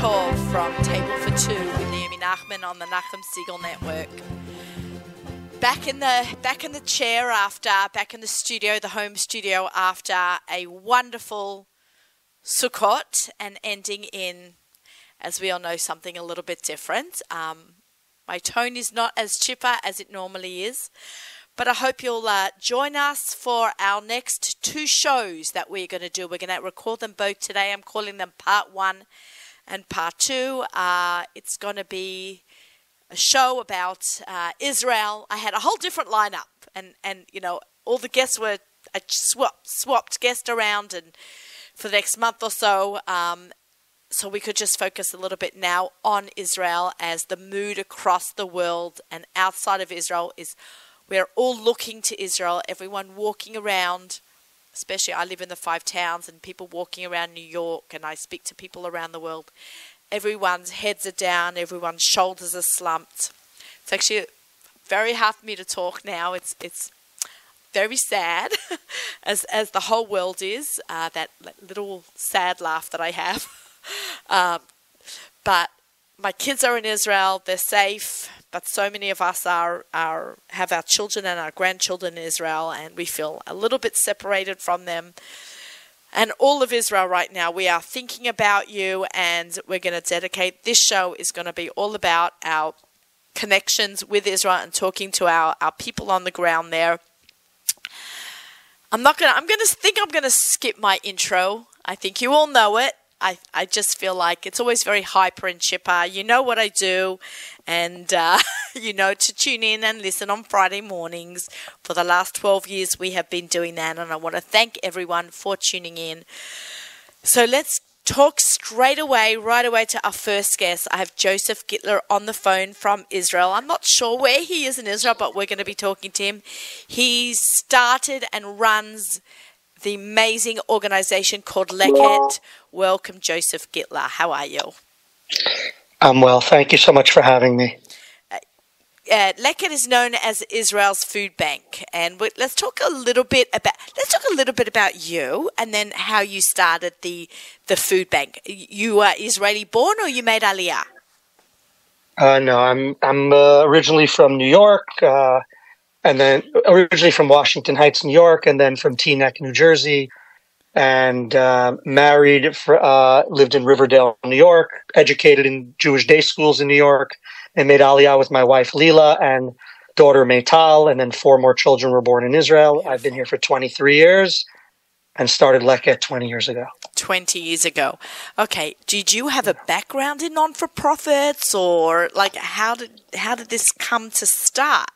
From Table for Two with Naomi Nachman on the Nachum Segal Network. Back in the back in the chair after back in the studio, the home studio after a wonderful Sukkot and ending in, as we all know, something a little bit different. Um, my tone is not as chipper as it normally is, but I hope you'll uh, join us for our next two shows that we're going to do. We're going to record them both today. I'm calling them Part One and part two. Uh, it's going to be a show about uh, Israel. I had a whole different lineup, and and you know all the guests were I swapped swapped guests around, and for the next month or so. Um, so we could just focus a little bit now on Israel as the mood across the world and outside of Israel is we're all looking to Israel, everyone walking around especially I live in the five towns and people walking around New York and I speak to people around the world. Everyone's heads are down, everyone's shoulders are slumped. It's actually very hard for me to talk now. It's it's very sad, as as the whole world is. Uh, that little sad laugh that I have. um, but my kids are in Israel. They're safe but so many of us are, are have our children and our grandchildren in Israel, and we feel a little bit separated from them. And all of Israel right now, we are thinking about you, and we're going to dedicate this show is going to be all about our connections with Israel and talking to our, our people on the ground there. I'm not gonna. I'm gonna think I'm gonna skip my intro. I think you all know it. I, I just feel like it's always very hyper and chipper. You know what I do, and uh, you know to tune in and listen on Friday mornings. For the last 12 years, we have been doing that, and I want to thank everyone for tuning in. So let's talk straight away, right away to our first guest. I have Joseph Gitler on the phone from Israel. I'm not sure where he is in Israel, but we're going to be talking to him. He started and runs the amazing organization called Leket. Welcome, Joseph Gitler. How are you? I'm well. Thank you so much for having me. Uh, uh Leket is known as Israel's food bank, and let's talk a little bit about let's talk a little bit about you, and then how you started the the food bank. You are Israeli born, or you made Aliyah? Uh, no, I'm I'm uh, originally from New York. Uh, and then originally from Washington Heights, New York, and then from Teaneck, New Jersey, and uh, married, for, uh, lived in Riverdale, New York, educated in Jewish day schools in New York, and made Aliyah with my wife Lila and daughter Maytal, and then four more children were born in Israel. I've been here for 23 years and started Leket 20 years ago. 20 years ago. Okay, did you have a background in non-for-profits or like how did how did this come to start?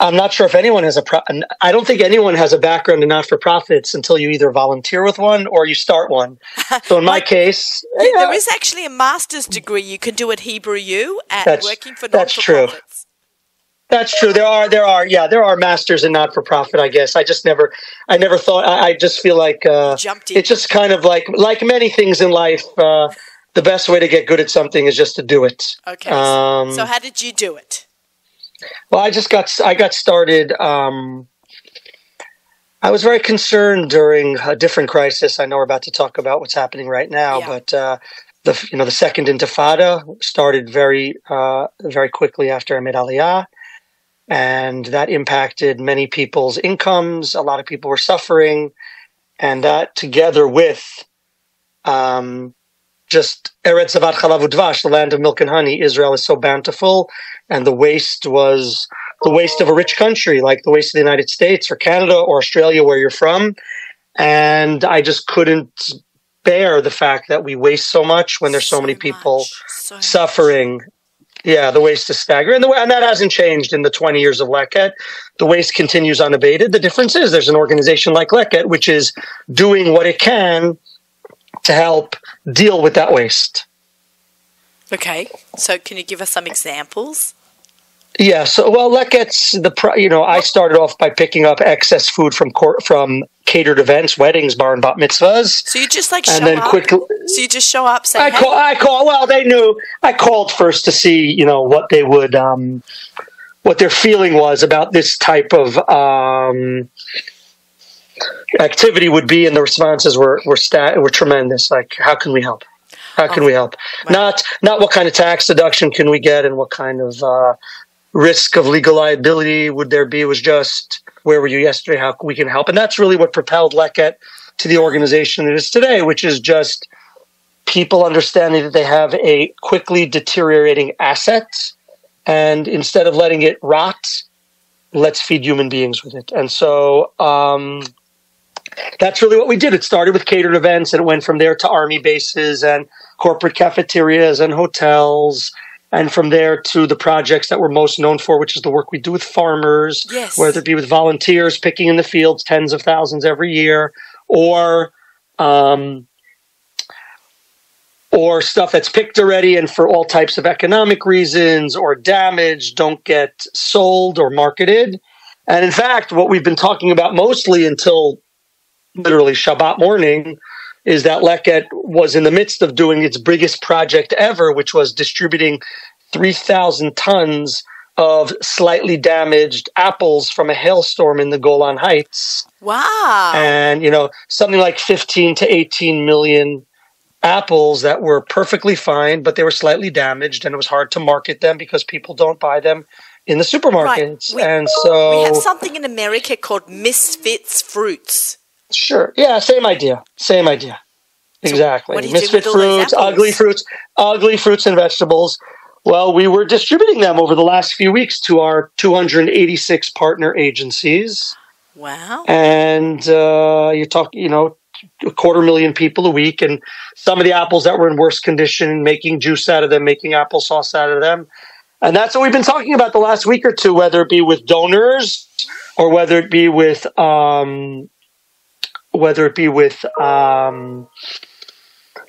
I'm not sure if anyone has a pro- I don't think anyone has a background in not for profits until you either volunteer with one or you start one. So in my case, yeah, there is actually a master's degree you can do at Hebrew U at working for not for profits. That's true. That's true. There are, there are, yeah, there are masters in not for profit. I guess I just never, I never thought. I, I just feel like uh, it's just kind of like, like many things in life. Uh, the best way to get good at something is just to do it. Okay. Um, so how did you do it? Well, I just got I got started. Um, I was very concerned during a different crisis. I know we're about to talk about what's happening right now, yeah. but uh, the you know the second Intifada started very uh, very quickly after Ahmed Aliyah, and that impacted many people's incomes. A lot of people were suffering, and that together with um, just Eretz Chalav Udvash, the land of milk and honey. Israel is so bountiful, and the waste was the waste of a rich country, like the waste of the United States or Canada or Australia, where you're from. And I just couldn't bear the fact that we waste so much when there's so, so many people so suffering. Much. Yeah, the waste is staggering, and, the, and that hasn't changed in the 20 years of Leket. The waste continues unabated. The difference is there's an organization like Leket, which is doing what it can to help deal with that waste. Okay, so can you give us some examples? Yeah, so well, that gets the you know I started off by picking up excess food from court from catered events, weddings, bar and bat mitzvahs. So you just like and then up? quickly. So you just show up. Say, I hey. call. I call. Well, they knew. I called first to see you know what they would, um, what their feeling was about this type of um, activity would be, and the responses were were stat were tremendous. Like, how can we help? How can oh, we help? Wow. Not not what kind of tax deduction can we get and what kind of uh, risk of legal liability would there be? It was just where were you yesterday? How we can help, and that's really what propelled Leket to the organization it is today, which is just people understanding that they have a quickly deteriorating asset, and instead of letting it rot, let's feed human beings with it. And so um, that's really what we did. It started with catered events, and it went from there to army bases and corporate cafeterias and hotels and from there to the projects that we're most known for, which is the work we do with farmers, yes. whether it be with volunteers picking in the fields, tens of thousands every year, or um, or stuff that's picked already and for all types of economic reasons or damage don't get sold or marketed. And in fact, what we've been talking about mostly until literally Shabbat morning is that Leket was in the midst of doing its biggest project ever, which was distributing 3,000 tons of slightly damaged apples from a hailstorm in the Golan Heights. Wow. And, you know, something like 15 to 18 million apples that were perfectly fine, but they were slightly damaged and it was hard to market them because people don't buy them in the supermarkets. Right. We, and so we have something in America called misfits fruits. Sure. Yeah, same idea. Same idea. Exactly. So Misfit fruits, ugly fruits, ugly fruits and vegetables. Well, we were distributing them over the last few weeks to our 286 partner agencies. Wow. And uh, you talk, you know, a quarter million people a week, and some of the apples that were in worse condition, making juice out of them, making applesauce out of them. And that's what we've been talking about the last week or two, whether it be with donors or whether it be with um, whether it be with um,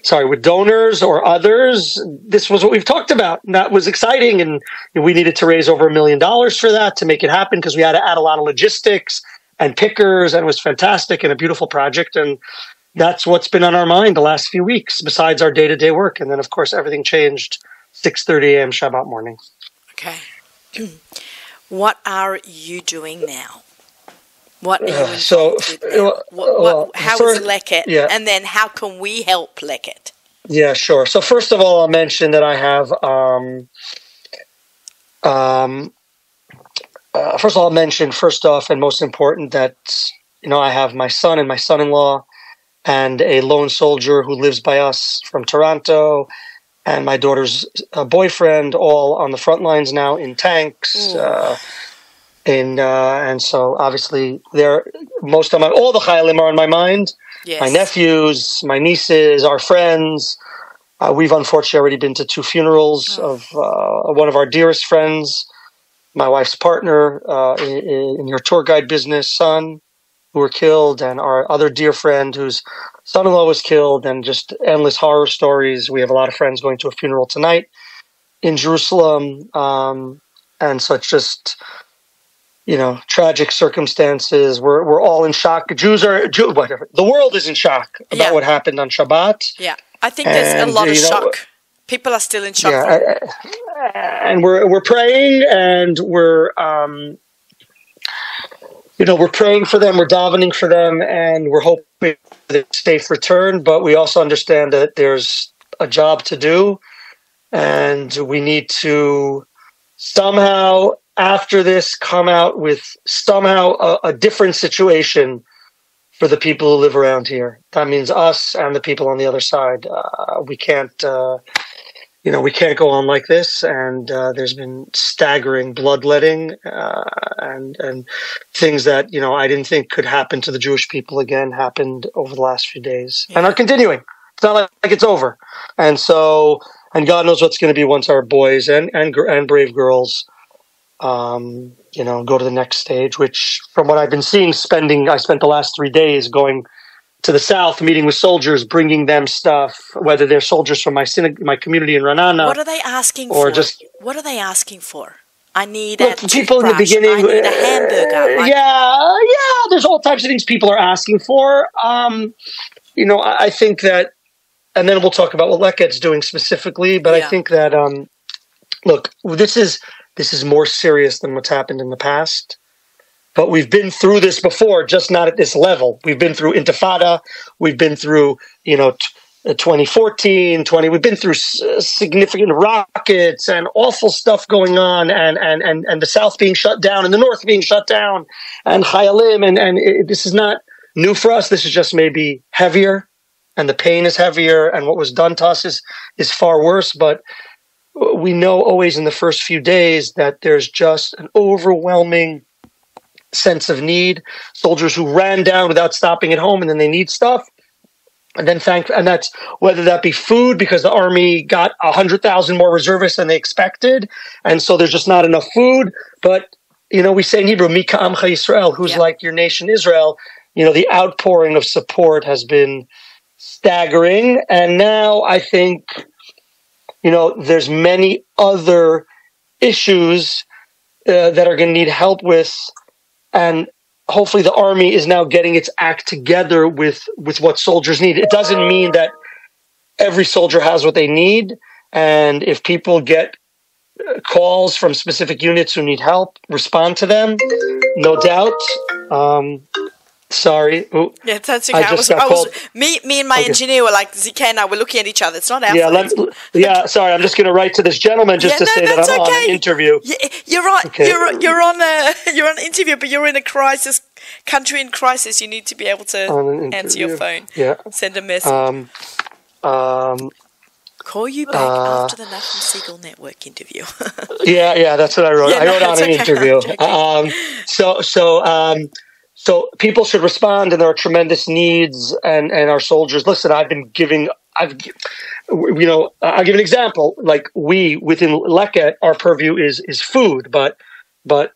sorry with donors or others this was what we've talked about and that was exciting and we needed to raise over a million dollars for that to make it happen because we had to add a lot of logistics and pickers and it was fantastic and a beautiful project and that's what's been on our mind the last few weeks besides our day-to-day work and then of course everything changed 6.30 a.m shabbat morning. Okay. What are you doing now what uh, so what, what, how first, is Leket, yeah. and then how can we help Leket? Yeah, sure. So first of all, I'll mention that I have. Um, um, uh, first of all, I'll mention first off and most important that you know I have my son and my son-in-law, and a lone soldier who lives by us from Toronto, and my daughter's uh, boyfriend, all on the front lines now in tanks and uh, and so obviously there most of my all the Chayalim are on my mind. Yes. My nephews, my nieces, our friends. Uh, we've unfortunately already been to two funerals oh. of uh, one of our dearest friends, my wife's partner uh, in, in, your tour guide business, son, who were killed, and our other dear friend whose son-in-law was killed, and just endless horror stories. We have a lot of friends going to a funeral tonight in Jerusalem, um, and so it's just you know, tragic circumstances. We're we're all in shock. Jews are Jew, whatever. The world is in shock about yeah. what happened on Shabbat. Yeah, I think there's and, a lot of know, shock. People are still in shock. Yeah, and we're we're praying and we're um, you know we're praying for them. We're davening for them, and we're hoping that safe return. But we also understand that there's a job to do, and we need to somehow after this come out with somehow a, a, different situation for the people who live around here. That means us and the people on the other side. Uh, we can't, uh, you know, we can't go on like this. And uh, there's been staggering bloodletting uh, and and things that you know I didn't think could happen to the Jewish people again happened over the last few days yeah. and are continuing. It's not like, like it's over. And so, and God knows what's going to be once our boys and and and brave girls um, you know, go to the next stage, which from what I've been seeing, spending, I spent the last three days going to the south, meeting with soldiers, bringing them stuff, whether they're soldiers from my synag- my community in Ra'anana. What are they asking or for? Just, what are they asking for? I need well, people in the beginning. I need a hamburger. Uh, yeah, yeah. There's all types of things people are asking for. Um, you know, I, I, think that, and then we'll talk about what Leket's doing specifically. But yeah. I think that, um, look, this is this is more serious than what's happened in the past. But we've been through this before, just not at this level. We've been through Intifada. We've been through, you know, t- uh, 2014, 20. We've been through uh, significant rockets and awful stuff going on, and and and and the South being shut down and the North being shut down, and Chayalim, and and it, this is not new for us. This is just maybe heavier, and the pain is heavier, and what was done to us is is far worse. But we know always in the first few days that there's just an overwhelming sense of need. Soldiers who ran down without stopping at home, and then they need stuff and then thank and that's whether that be food because the army got a hundred thousand more reservists than they expected, and so there's just not enough food. But you know, we say in Hebrew, "Mika Amcha Israel," who's yeah. like your nation Israel. You know, the outpouring of support has been staggering, and now I think, you know, there's many other issues uh, that are going to need help with, and hopefully the army is now getting its act together with with what soldiers need. It doesn't mean that every soldier has what they need, and if people get uh, calls from specific units who need help, respond to them, no doubt. Um, Sorry. Ooh. Yeah, that's okay. I, I was, I was me, me and my okay. engineer were like, ZK and I were looking at each other. It's not our yeah, let, yeah, sorry. I'm just going to write to this gentleman just yeah, to no, say that I'm okay. on an interview. Yeah, you're on, okay. you're, you're on a, you're on an interview, but you're in a crisis, country in crisis. You need to be able to answer your phone. Yeah. Send a message. Um, um, Call you back uh, after the Nachum Segal Network interview. yeah, yeah, that's what I wrote. Yeah, I wrote no, on an interview. Um, so, so, um, so people should respond, and there are tremendous needs, and and our soldiers. Listen, I've been giving. I've, you know, I'll give an example. Like we within Leket, our purview is is food, but but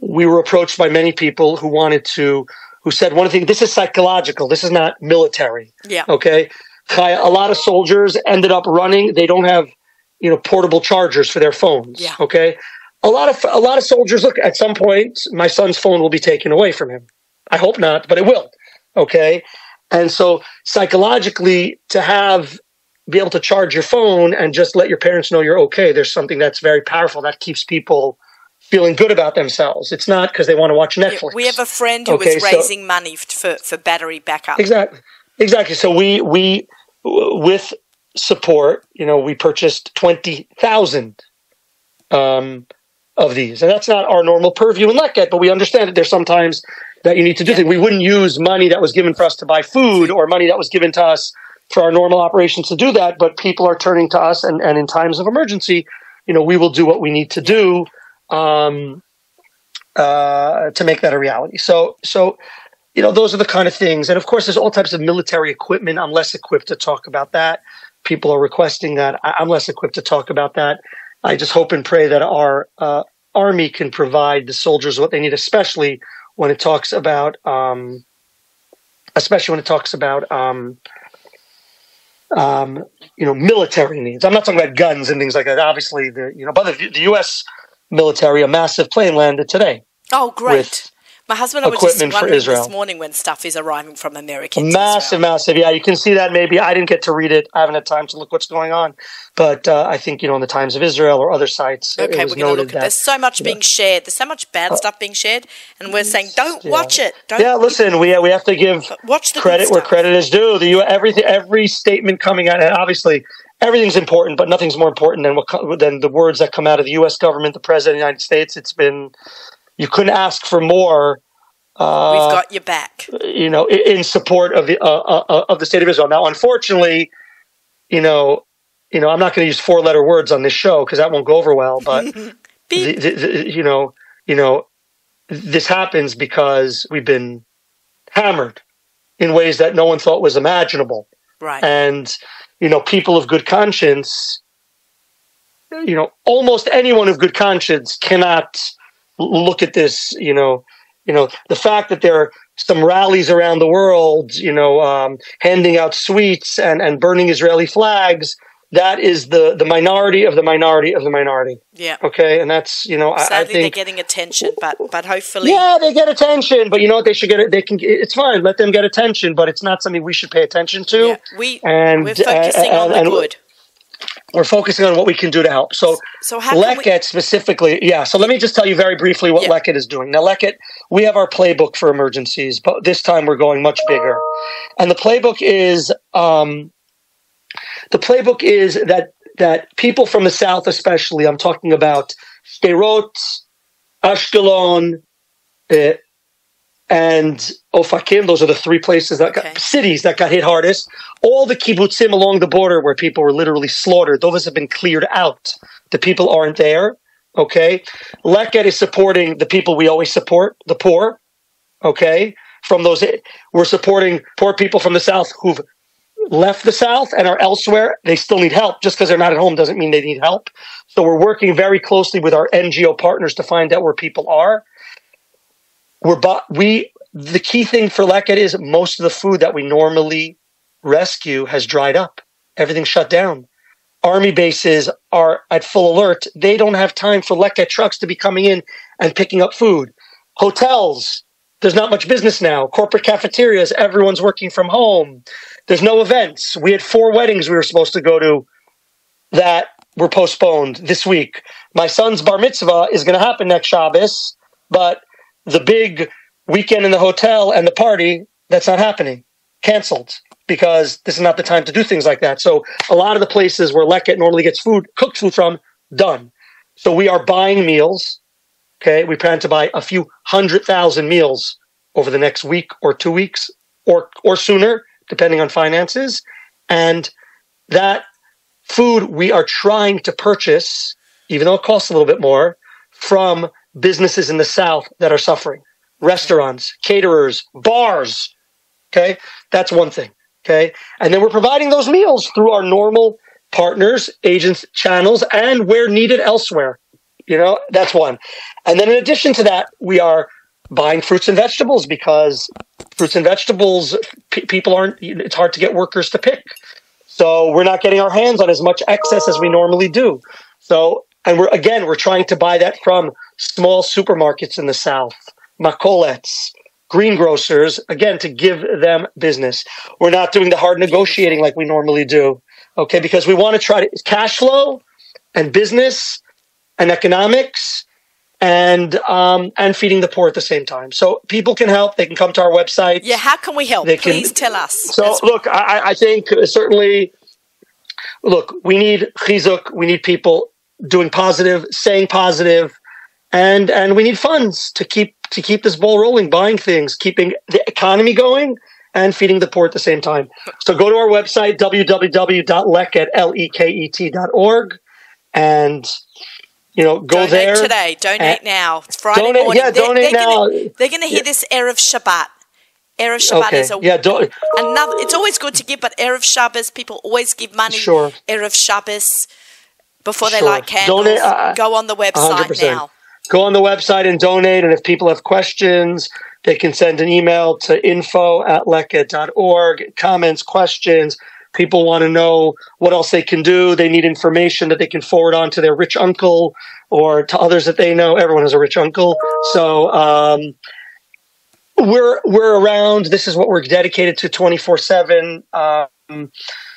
we were approached by many people who wanted to, who said one thing. This is psychological. This is not military. Yeah. Okay. A lot of soldiers ended up running. They don't have, you know, portable chargers for their phones. Yeah. Okay a lot of a lot of soldiers look at some point my son's phone will be taken away from him. I hope not but it will okay? And so psychologically to have be able to charge your phone and just let your parents know you're okay there's something that's very powerful that keeps people feeling good about themselves. It's not because they want to watch netflix. we have a friend who okay, was raising so, money for, for battery backup. Exactly exactly. So we we with support you know we purchased 20000 um of these. And that's not our normal purview in Leket, but we understand that there's sometimes that you need to do things. We wouldn't use money that was given for us to buy food or money that was given to us for our normal operations to do that, but people are turning to us and, and in times of emergency, you know, we will do what we need to do um, uh, to make that a reality. So so you know, those are the kind of things. And of course there's all types of military equipment. I'm less equipped to talk about that. People are requesting that. I'm less equipped to talk about that. I just hope and pray that our uh, army can provide the soldiers what they need, especially when it talks about, um, especially when it talks about, um, um, you know, military needs. I'm not talking about guns and things like that. Obviously, the you know, but the, the U.S. military, a massive plane landed today. Oh, great! My husband i was just wondering this morning when stuff is arriving from America. Massive, massive. Yeah, you can see that. Maybe I didn't get to read it. I haven't had time to look what's going on. But uh, I think you know, in the Times of Israel or other sites, okay, we're going to look at. There's so much being know, shared. There's so much bad uh, stuff being shared, and we're saying, don't yeah. watch it. Don't yeah, listen, we we have to give watch credit where credit is due. The everything, every statement coming out, and obviously everything's important, but nothing's more important than what than the words that come out of the U.S. government, the president of the United States. It's been you couldn't ask for more uh, We've got your back. You know, in support of the uh, uh, uh, of the state of Israel. Now, unfortunately, you know, you know, I'm not going to use four letter words on this show because that won't go over well. But the, the, the, you know, you know, this happens because we've been hammered in ways that no one thought was imaginable. Right. And you know, people of good conscience, you know, almost anyone of good conscience cannot look at this, you know, you know, the fact that there are some rallies around the world, you know, um, handing out sweets and, and burning Israeli flags, that is the, the minority of the minority of the minority. Yeah. Okay. And that's, you know, Sadly, I, I think. they're getting attention, but, but hopefully. Yeah, they get attention, but you know what? They should get it. They can, it's fine. Let them get attention, but it's not something we should pay attention to. Yeah. We, and, we're focusing and, on the good we're focusing on what we can do to help. So, so Leket we- specifically, yeah. So let me just tell you very briefly what yeah. Leket is doing. Now, Leket, we have our playbook for emergencies, but this time we're going much bigger. And the playbook is um, the playbook is that that people from the south, especially, I'm talking about Sderot, Ashkelon, uh, and Ofakim. Those are the three places that Okay. got cities that got hit hardest. All the kibbutzim along the border where people were literally slaughtered. Those have been cleared out. The people aren't there. Okay, Leket is supporting the people we always support, the poor. Okay, from those we're supporting poor people from the south who've left the south and are elsewhere. They still need help. Just because they're not at home doesn't mean they need help. So we're working very closely with our NGO partners to find out where people are we're we the key thing for Leket is most of the food that we normally rescue has dried up. Everything's shut down. Army bases are at full alert. They don't have time for Leket trucks to be coming in and picking up food. Hotels, there's not much business now. Corporate cafeterias, everyone's working from home. There's no events. We had four weddings we were supposed to go to that were postponed this week. My son's bar mitzvah is going to happen next Shabbos, but the big weekend in the hotel and the party, that's not happening. Canceled because this is not the time to do things like that. So a lot of the places where Leket normally gets food, cooked food from, done. So we are buying meals. Okay. We plan to buy a few hundred thousand meals over the next week or two weeks or, or sooner, depending on finances. And that food we are trying to purchase, even though it costs a little bit more, from businesses in the South that are suffering restaurants, caterers, bars. Okay. That's one thing. Okay. And then we're providing those meals through our normal partners, agents, channels, and where needed elsewhere. You know, that's one. And then in addition to that, we are buying fruits and vegetables because fruits and vegetables, people aren't, it's hard to get workers to pick. So we're not getting our hands on as much excess as we normally do. So, and we're, again, we're trying to buy that from small supermarkets in the South, makolets, greengrocers, again, to give them business. We're not doing the hard negotiating like we normally do. Okay. Because we want to try to cash flow and business and economics and, um, and feeding the poor at the same time. So people can help. They can come to our website. Yeah, how can we help? They can- Please tell us. So That's- look, I, I think certainly, look, we need chizuk. We need people doing positive, saying positive, and and we need funds to keep to keep this ball rolling, buying things, keeping the economy going, and feeding the poor at the same time. So go to our website www.leket.org, and you know go donate there today. Donate now. It's Friday Donate- morning. yeah, donate gonna, now. They're going to hear this Erev Shabbat. Erev Shabbat Okay, is a yeah, don't, another. It's always good to give, but Erev Shabbos, people always give money. Sure. Erev Shabbos before they Sure. light candles. Donate, uh, Go on the website 100%. now. Go on the website and donate. And if people have questions, they can send an email to info at leket.org. Comments, questions. People want to know what else they can do. They need information that they can forward on to their rich uncle or to others that they know. Everyone has a rich uncle. So, um, we're, we're around. This is what we're dedicated to 24 seven.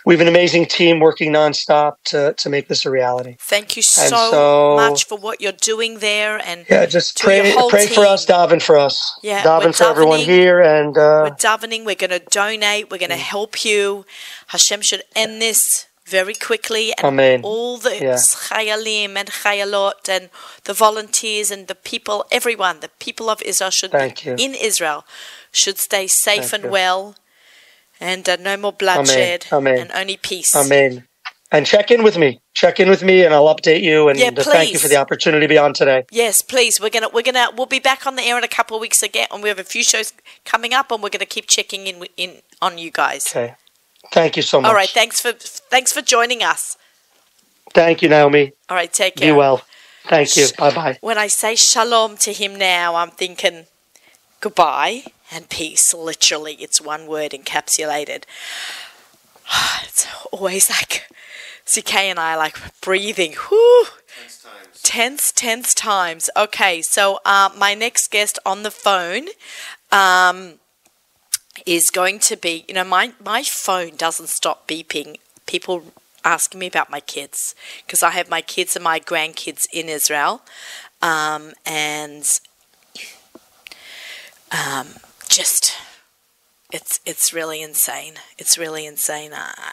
We have an amazing team working nonstop to, to make this a reality. Thank you so, so- much for what you're doing there, and Yeah, just pray, pray for us, daven for us. Yeah, daven for everyone here, and uh, we're davening. We're going to donate. We're going to help you. Hashem should end this very quickly, and Amen. all the Yeah. chayalim and chayalot and the volunteers and the people, everyone, the people of Israel should Thank you. in Israel should stay safe Thank and you. well, and uh, no more bloodshed, Amen. and only peace. amen. And check in with me. Check in with me, and I'll update you. And Yeah, thank you for the opportunity to be on today. Yes, please. We're gonna we're gonna we'll be back on the air in a couple of weeks again, and we have a few shows coming up, and we're gonna keep checking in in on you guys. Okay. Thank you so much. All right, thanks for thanks for joining us. Thank you, Naomi. All right, take care. Be well. Thank you. Bye bye. When I say shalom to him now, I'm thinking goodbye and peace. Literally, it's one word encapsulated. It's always like CK and I are like breathing. Whew. Tense, tense times. Okay, so uh, my next guest on the phone um, is going to be, you know, my, my phone doesn't stop beeping. People asking me about my kids because I have my kids and my grandkids in Israel. Um, and um, just, it's, it's really insane. It's really insane. I,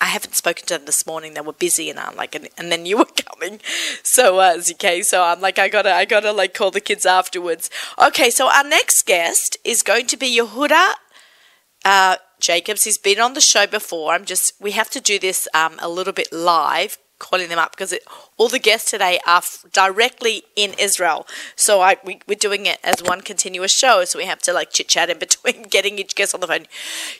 I, haven't spoken to them this morning. They were busy, and I'm like, and, and then you were coming, so uh, ZK. So I'm like, I gotta, I gotta like call the kids afterwards. Okay, so our next guest is going to be Yehuda uh, Jacobs. He's been on the show before. I'm just, we have to do this um, a little bit live calling them up because it, all the guests today are f- directly in Israel. So I we, we're doing it as one continuous show. So we have to like chit chat in between getting each guest on the phone.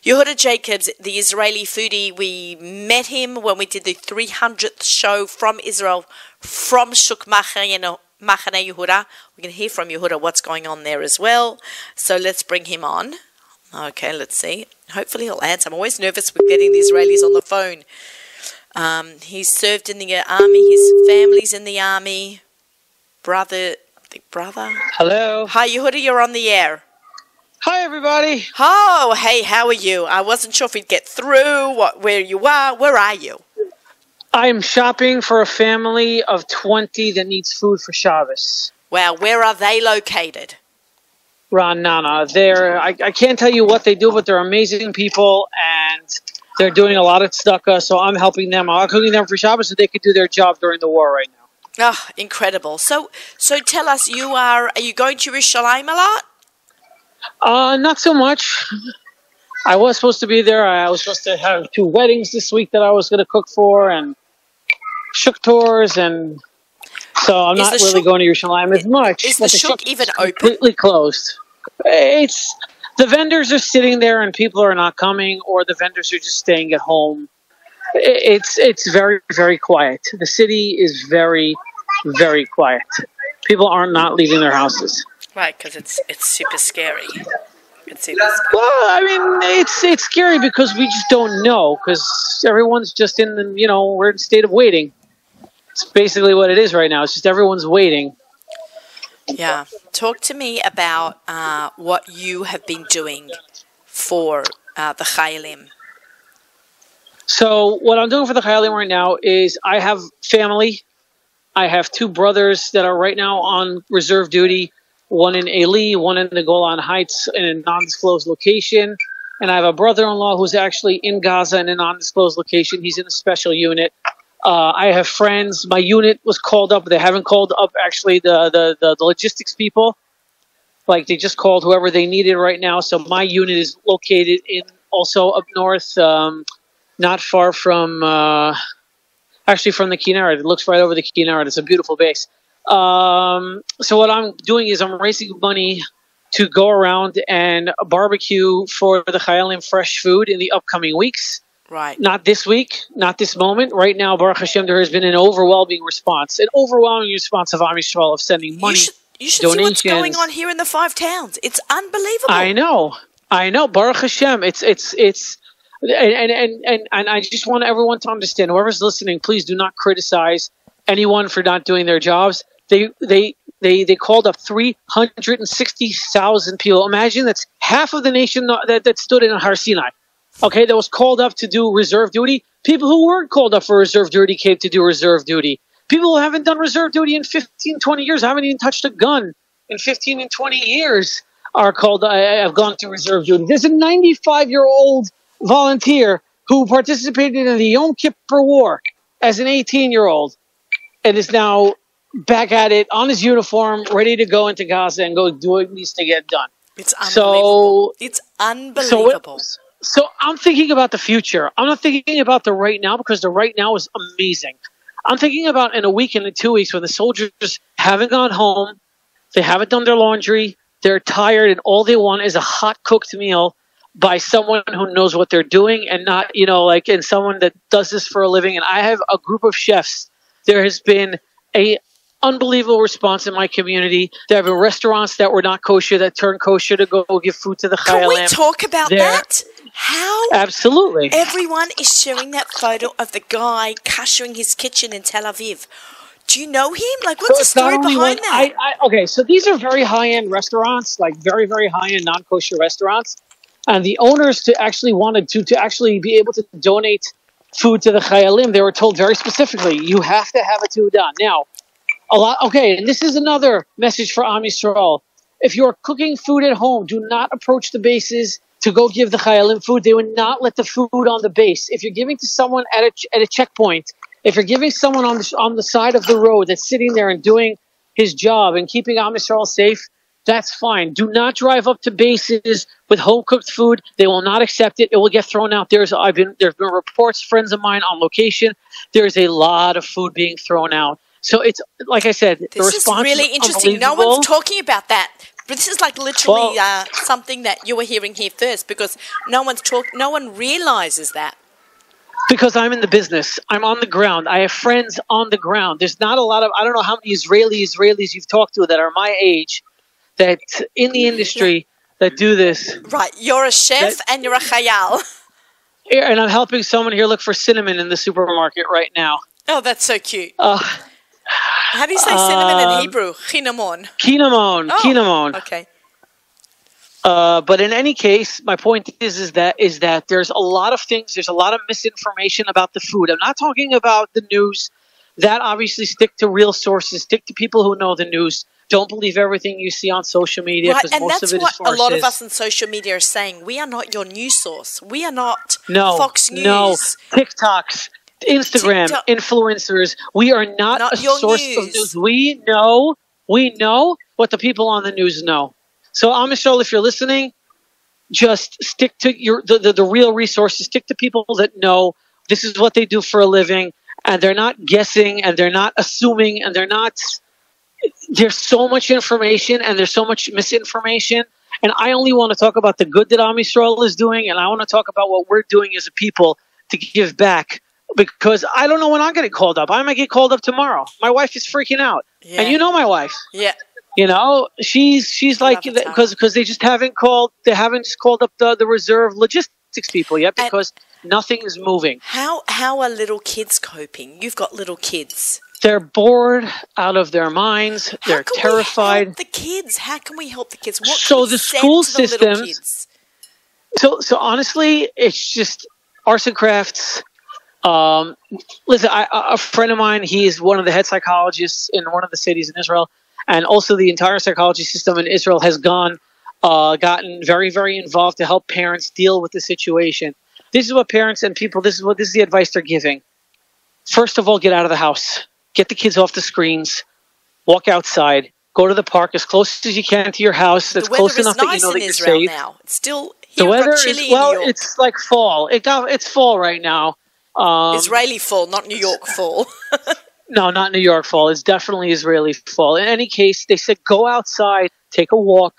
Yehuda Jacobs, the Israeli foodie, we met him when we did the 300th show from Israel from Shuk Machane Yehuda. We can hear from Yehuda what's going on there as well. So let's bring him on. Okay, let's see. Hopefully he'll answer. I'm always nervous with getting the Israelis on the phone. Um, he's served in the army. His family's in the army. Brother, brother. Hello. Hi, Yehuda. You're on the air. Hi, everybody. Oh, hey, how are you? I wasn't sure if we'd get through. What, where you are? Where are you? I'm shopping for a family of 20 that needs food for Shabbos. Well, where are they located? Ra'anana. They're I, I can't tell you what they do, but they're amazing people, and they're doing a lot of tzedakah. So I'm helping them. I'm cooking them for Shabbos so they could do their job during the war right now. Oh, incredible! So, so tell us, you are are you going to Yerushalayim a lot? Uh, not so much. I was supposed to be there. I was supposed to have two weddings this week that I was going to cook for, and shuk tours, and so I'm Is not really shuk- going to Yerushalayim as much. Is the but shuk shuk even is open? Completely closed. It's the vendors are sitting there and people are not coming, or the vendors are just staying at home. It's it's very very quiet. The city is very very quiet. People are not leaving their houses. Right, because it's it's super scary. It's super scary. Well, I mean, it's it's scary because we just don't know because everyone's just in the you know we're in a state of waiting. It's basically what it is right now. It's just everyone's waiting. Yeah. Talk to me about uh, what you have been doing for uh, the Chayalim. So what I'm doing for the Chayalim right now is I have family. I have two brothers that are right now on reserve duty. One in Eli, one in the Golan Heights in a non-disclosed location, and I have a brother-in-law who's actually in Gaza in a non-disclosed location. He's in a special unit. Uh, I have friends. My unit was called up. They haven't called up actually the, the, the, the logistics people. Like they just called whoever they needed right now. So my unit is located in also up north, um, not far from uh, actually from the Kinneret. It looks right over the Kinneret. It's a beautiful base. Um, so what I'm doing is I'm raising money to go around and barbecue for the Chayalim fresh food in the upcoming weeks Right. not this week, not this moment. Right now, Baruch Hashem, there has been an overwhelming response, an overwhelming response of Am Yisrael of sending money. you should, you should see what's going on here in the five towns. It's unbelievable. I know, I know, Baruch Hashem. It's it's it's, and and and and, and I just want everyone to understand. Whoever's listening, please do not criticize anyone for not doing their jobs. They they. They, they called up 360,000 people. Imagine that's half of the nation that, that stood in Har Sinai. Okay, that was called up to do reserve duty. People who weren't called up for reserve duty came to do reserve duty. People who haven't done reserve duty in 15, 20 years, haven't even touched a gun in 15 and 20 years, are called, uh, have gone to reserve duty. There's a 95 year old volunteer who participated in the Yom Kippur War as an 18 year old and is now back at it on his uniform, ready to go into Gaza and go do what needs to get done. It's unbelievable. So it's so, unbelievable. it- so I'm thinking about the future. I'm not thinking about the right now because the right now is amazing. I'm thinking about in a week and in two weeks when the soldiers haven't gone home, they haven't done their laundry, they're tired, and all they want is a hot cooked meal by someone who knows what they're doing and not, you know, like, and someone that does this for a living. And I have a group of chefs. There has been a unbelievable response in my community. There have been restaurants that were not kosher that turned kosher to go give food to the Can we talk about There- that? How Absolutely. everyone is sharing that photo of the guy kashering his kitchen in Tel Aviv. Do you know him? Like, what's the story behind one- that? I, I, okay, so these are very high end restaurants, like very, very high end non kosher restaurants. And the owners to actually wanted to to actually be able to donate food to the Chayalim, they were told very specifically, you have to have it to done. Now, a lot okay, and this is another message for Am Yisrael. If you're cooking food at home, do not approach the bases to go give the Chayalim food. They would not let the food on the base. If you're giving to someone at a, at a checkpoint, if you're giving someone on the, on the side of the road that's sitting there and doing his job and keeping Am Yisrael safe, that's fine. Do not drive up to bases with home cooked food. They will not accept it. It will get thrown out. There's I've been there's been reports, friends of mine on location. There's a lot of food being thrown out. So it's like I said, this is really interesting. No one's talking about that. But this is like literally well, uh, something that you were hearing here first because no one's talk. No one realizes that. Because I'm in the business, I'm on the ground. I have friends on the ground. There's not a lot of I don't know how many Israeli Israelis you've talked to that are my age that in the industry that do this. Right, you're a chef that, and you're a chayal. And I'm helping someone here look for cinnamon in the supermarket right now. Oh, that's so cute. Uh, How do you say cinnamon uh, in Hebrew? Cinnamon. Cinnamon. Oh, cinnamon. Okay. Uh, but in any case, my point is is that is that there's a lot of things. There's a lot of misinformation about the food. I'm not talking about the news. That obviously stick to real sources. Stick to people who know the news. Don't believe everything you see on social media right, and most of it what a lot of us on social media are saying. We are not your news source. We are not no, Fox News. No, TikToks, Instagram, TikTok. influencers. We are not, not a source news. of news. We know, we know what the people on the news know. So, Amishol, if you're listening, just stick to your the, the, the real resources. Stick to people that know this is what they do for a living, and they're not guessing, and they're not assuming, and they're not. There's so much information, and there's so much misinformation. And I only want to talk about the good that Am Yisrael is doing, and I want to talk about what we're doing as a people to give back because I don't know when I'm getting called up. I might get called up tomorrow. My wife is freaking out, yeah. and you know my wife. Yeah. You know, she's she's like because because they just haven't called they haven't just called up the the reserve logistics people yet because and nothing is moving. How how are little kids coping? You've got little kids. They're bored out of their minds. How They're terrified. the kids. How can we help the kids? What so the school system. So so honestly, it's just arts and crafts um, listen, I, a friend of mine, he is one of the head psychologists in one of the cities in Israel, and also the entire psychology system in Israel has gone, uh, gotten very, very involved to help parents deal with the situation. This is what parents and people. This is what this is the advice they're giving. First of all, get out of the house, get the kids off the screens, walk outside, go to the park as close as you can to your house. That's close enough nice that you know that you're Israel safe. Now. It's still the weather is well. It's like fall. It got it's fall right now. Um, Israeli fall, not New York fall. no, not New York fall. It's definitely Israeli fall. In any case, they said go outside, take a walk,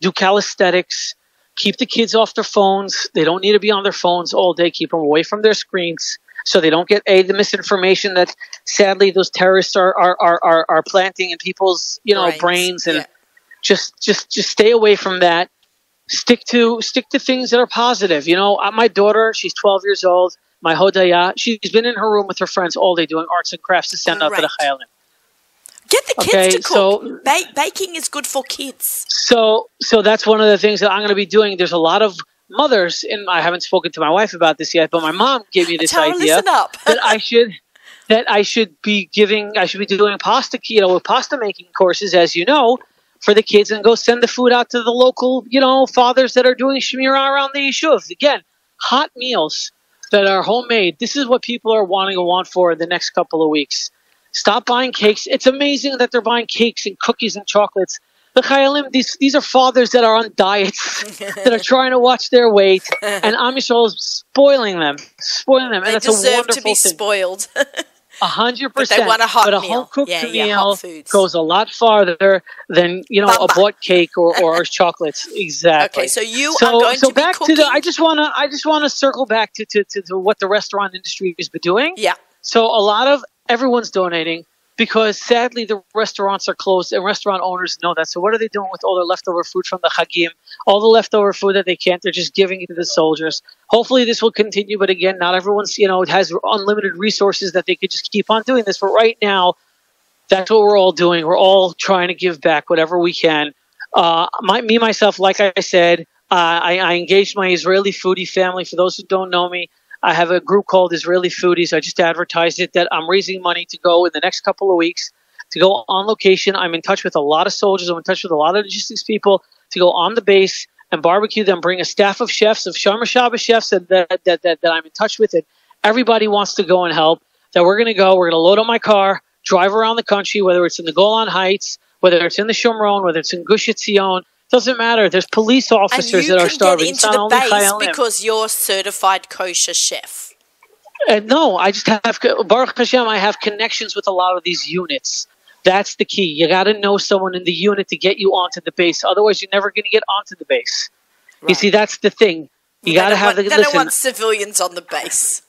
do calisthenics, keep the kids off their phones. They don't need to be on their phones all day. Keep them away from their screens so they don't get a the misinformation that sadly those terrorists are are, are, are, are planting in people's you know brains, brains and yeah. just just just stay away from that. Stick to stick to things that are positive. You know, uh, my daughter, she's 12 years old my Hodaya. She's been in her room with her friends all day doing arts and crafts to send out to the Chayalim. Get the kids okay, to cook. So, ba- baking is good for kids. So, so that's one of the things that I'm going to be doing. There's a lot of mothers, and I haven't spoken to my wife about this yet, but my mom gave me this Tell idea that I should that I should be giving, I should be doing pasta, you know, pasta making courses, as you know, for the kids, and go send the food out to the local, you know, fathers that are doing shmirah around the yeshuv. Again, hot meals that are homemade. This is what people are wanting to want for in the next couple of weeks. Stop buying cakes. It's amazing that they're buying cakes and cookies and chocolates. The Chayalim, these these are fathers that are on diets, that are trying to watch their weight, and Am Yisrael is spoiling them, spoiling them, and they it's a wonderful to be thing. spoiled. A hundred percent. They want a hot but a meal. home cooked yeah, meal yeah, goes a lot farther than you know Bamba. a bought cake or, or chocolates. Exactly. Okay, so you so, are going so to back to the. I just want to. I just want to circle back to, to, to, to what the restaurant industry has been doing. Yeah. So a lot of everyone's donating because sadly the restaurants are closed and restaurant owners know that. So what are they doing with all their leftover food from the Hagim? All the leftover food that they can't, they're just giving it to the soldiers. Hopefully this will continue, but again, not everyone's you know has unlimited resources that they could just keep on doing this. But right now, that's what we're all doing. We're all trying to give back whatever we can. Uh, my, me myself, like I said, uh, I, I engaged my Israeli foodie family. For those who don't know me, I have a group called Israeli Foodies. I just advertised it that I'm raising money to go in the next couple of weeks to go on location. I'm in touch with a lot of soldiers. I'm in touch with a lot of logistics people to go on the base and barbecue them. Bring a staff of chefs, of Shomer Shabbos chefs that, that, that, that, I'm in touch with, and everybody wants to go and help. That we're going to go. We're going to load up my car, drive around the country, whether it's in the Golan Heights, whether it's in the Shomron, whether it's in Gush Etzion. Doesn't matter. There's police officers that are starving. And get into the base because you're certified kosher chef. Uh, no, I just have Baruch Hashem. I have connections with a lot of these units. That's the key. You got to know someone in the unit to get you onto the base. Otherwise, you're never going to get onto the base. Right. You see, that's the thing. You got to have want, the. They listen, don't want civilians on the base.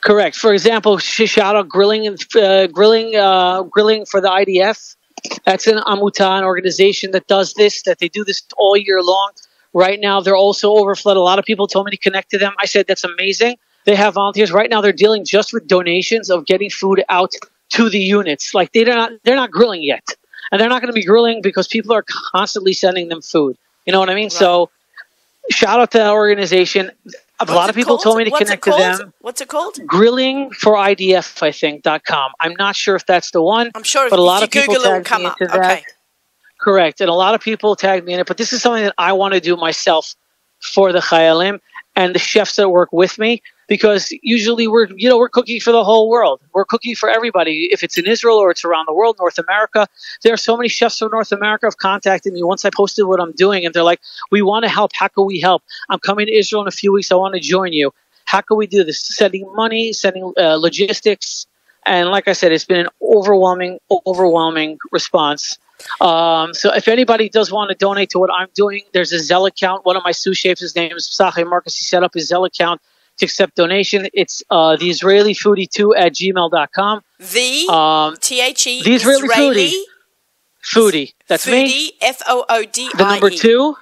Correct. For example, shout out grilling and uh, grilling, uh, grilling for the IDF. That's an amuta, an organization that does this. That they do this all year long. Right now, they're also overflowed. A lot of people told me to connect to them. I said that's amazing. They have volunteers right now. They're dealing just with donations of getting food out to the units. Like they're not they're not grilling yet, and they're not going to be grilling because people are constantly sending them food. You know what I mean? Right. So, shout out to that organization. A lot of people called? told me to What's connect to them. What's it called? Grilling for IDF, I think dot com. I'm not sure if that's the one. I'm sure, but a lot of people Google tagged me into up. that. Okay. Correct, and a lot of people tagged me in it. But this is something that I want to do myself for the Chayalim and the chefs that work with me because usually we're you know we're cooking for the whole world. We're cooking for everybody. If it's in Israel or it's around the world, North America, there are so many chefs from North America have contacted me once I posted what I'm doing, and they're like, "We want to help. How can we help? I'm coming to Israel in a few weeks. I want to join you. How can we do this? Sending money, sending uh, logistics." And like I said, it's been an overwhelming, overwhelming response. Um, so if anybody does want to donate to what I'm doing, there's a Zelle account. One of my sous chefs, his name is Psache Marcus. He set up his Zelle account to accept donation. It's uh, the Israeli foodie 2 at gmail.com. The um, T H E the Israeli, Israeli foodie. Foodie. That's foodie, me. F O O D I E. The number two.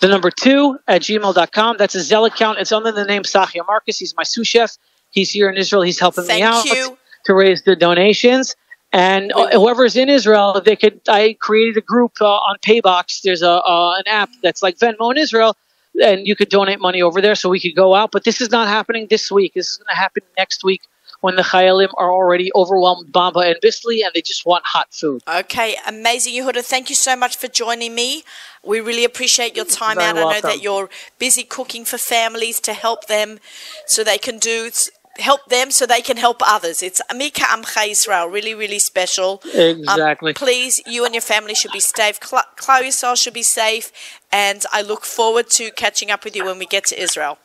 The number two at gmail.com. That's a Zelle account. It's under the name Sachia Marcus. He's my sous chef. He's here in Israel. He's helping Thank me out you. to raise the donations. And uh, whoever's in Israel, they could. I created a group uh, on Paybox. There's a uh, an app that's like Venmo in Israel and you could donate money over there so we could go out. But this is not happening this week. This is going to happen next week when the Chayalim are already overwhelmed Bamba and Bissli and they just want hot food. Okay, amazing, Yehuda. Thank you so much for joining me. We really appreciate your time Very out. Welcome. I know that you're busy cooking for families to help them so they can do help them so they can help others. It's Amika Amcha Israel, really, really special. Exactly. Um, please, you and your family should be safe. Klal Yisrael should be safe. And I look forward to catching up with you when we get to Israel.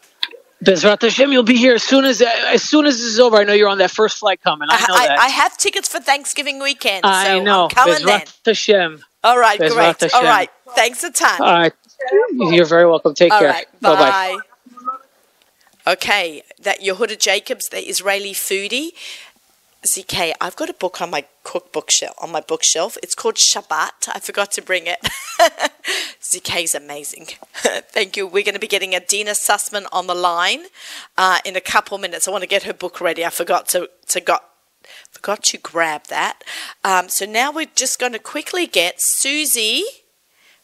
Bezrat Hashem, you'll be here as soon as as soon as this is over. I know you're on that first flight coming. I know I, that. I have tickets for Thanksgiving weekend. I so know. I'm coming Bezrat then. Hashem. All right, Bezrat great. Hashem. All right, thanks a ton. All right, you're very welcome. Take All care. right, bye bye. Okay, that Yehuda Jacobs, the Israeli foodie. ZK, I've got a book on my cookbook shelf on my bookshelf. It's called Shabbat. I forgot to bring it. ZK is amazing. Thank you. We're going to be getting Adeena Sussman on the line uh, in a couple minutes. I want to get her book ready. I forgot to to got forgot to grab that. Um, so now we're just going to quickly get Susie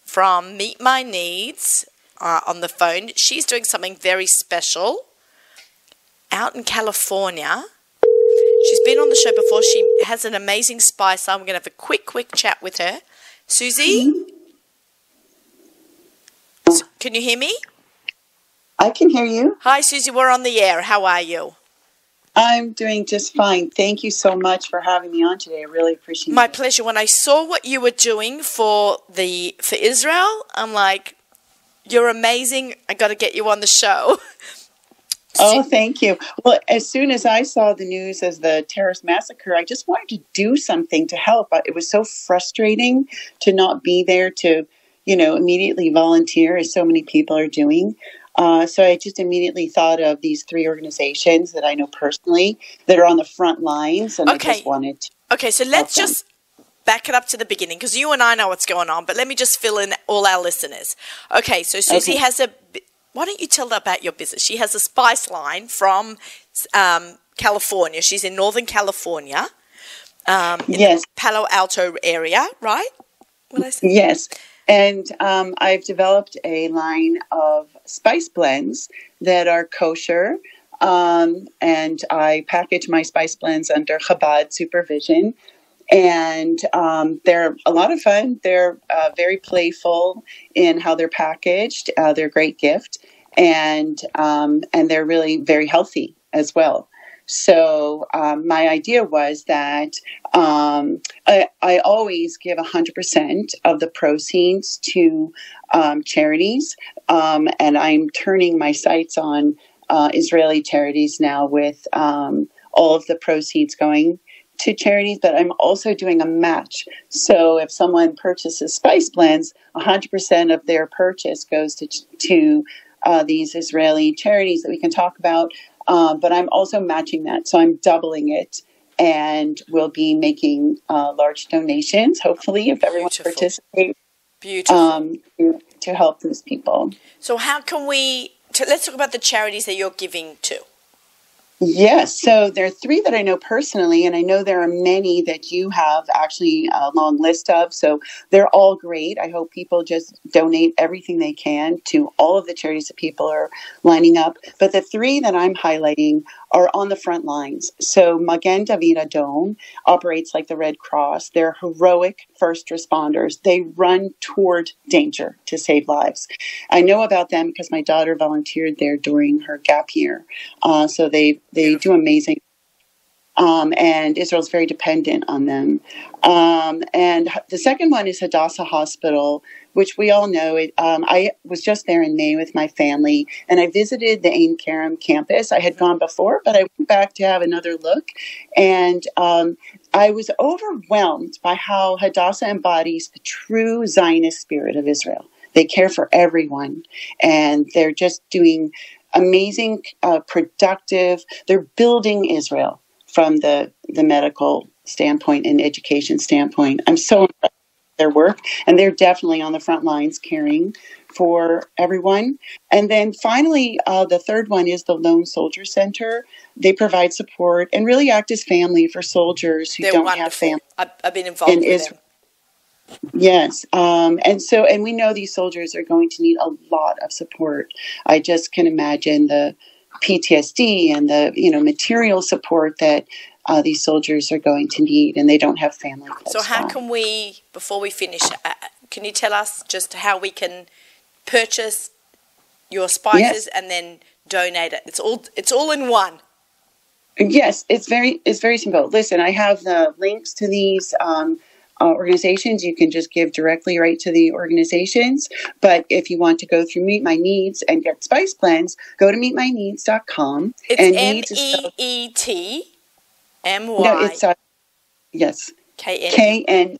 from Meet My Kneads uh, on the phone. She's doing something very special out in California. She's been on the show before. She has an amazing spice. I'm going to have a quick, quick chat with her. Susie? Mm-hmm. Can you hear me? I can hear you. Hi, Susie. We're on the air. How are you? I'm doing just fine. Thank you so much for having me on today. I really appreciate My it. My pleasure. When I saw what you were doing for the for Israel, I'm like, you're amazing. I got to get you on the show. Oh, thank you. Well, as soon as I saw the news as the terrorist massacre, I just wanted to do something to help. It was so frustrating to not be there to, you know, immediately volunteer as so many people are doing. Uh, so I just immediately thought of these three organizations that I know personally that are on the front lines, and okay. I just wanted. To okay, so let's just back it up to the beginning because you and I know what's going on, but let me just fill in all our listeners. Okay, so Susie Okay. has a. Why don't you tell about your business? She has a spice line from um, California. She's in Northern California, um, in Yes. the Palo Alto area, right? What I say? Yes. And um, I've developed a line of spice blends that are kosher. Um, and I package my spice blends under Chabad supervision. And um, they're a lot of fun. They're uh, very playful in how they're packaged. Uh, they're a great gift, and um, and they're really very healthy as well. So um, my idea was that um, I, I, always give 100% of the proceeds to um, charities, um, and I'm turning my sights on uh, Israeli charities now with um, all of the proceeds going to charities, but I'm also doing a match. So if someone purchases spice blends, 100% of their purchase goes to, to uh, these Israeli charities that we can talk about. Uh, but I'm also matching that. So I'm doubling it and we'll be making uh, large donations, hopefully, if everyone Beautiful. participates. Beautiful. Um, to, to help those people. So, how can we? To, let's talk about the charities that you're giving to. Yes. So there are three that I know personally, and I know there are many that you have actually a long list of. So they're all great. I hope people just donate everything they can to all of the charities that people are lining up. But the three that I'm highlighting are on the front lines. So Magen David Adom operates like the Red Cross. They're heroic first responders. They run toward danger to save lives. I know about them because my daughter volunteered there during her gap year. Uh, so they they do amazing um, and Israel's very dependent on them. Um, and the second one is Hadassah Hospital, which we all know. It, um, I was just there in May with my family, and I visited the Ein Kerem campus. I had gone before, but I went back to have another look, and um, I was overwhelmed by how Hadassah embodies the true Zionist spirit of Israel. They care for everyone, and they're just doing amazing, uh, productive. They're building Israel from the, the medical standpoint and education standpoint. I'm so impressed their work, and they're definitely on the front lines caring for everyone. And then finally, uh, the third one is the Lone Soldier Center. They provide support and really act as family for soldiers who They're don't wonderful. have family. I've, I've been involved with Israel. them. Yes. Um, and so, and we know these soldiers are going to need a lot of support. I just can imagine the PTSD and the you know material support that uh, these soldiers are going to need, and they don't have family. So, how can we, before we finish, uh, can you tell us just how we can purchase your spices yes. and then donate it? It's all it's all in one. Yes, it's very it's very simple. Listen, I have the links to these. Um, uh, organizations, you can just give directly right to the organizations. But if you want to go through Meet My Kneads and get spice blends, go to meetmykneads.com. It's and M E E T M Y. No, it's uh, yes. K N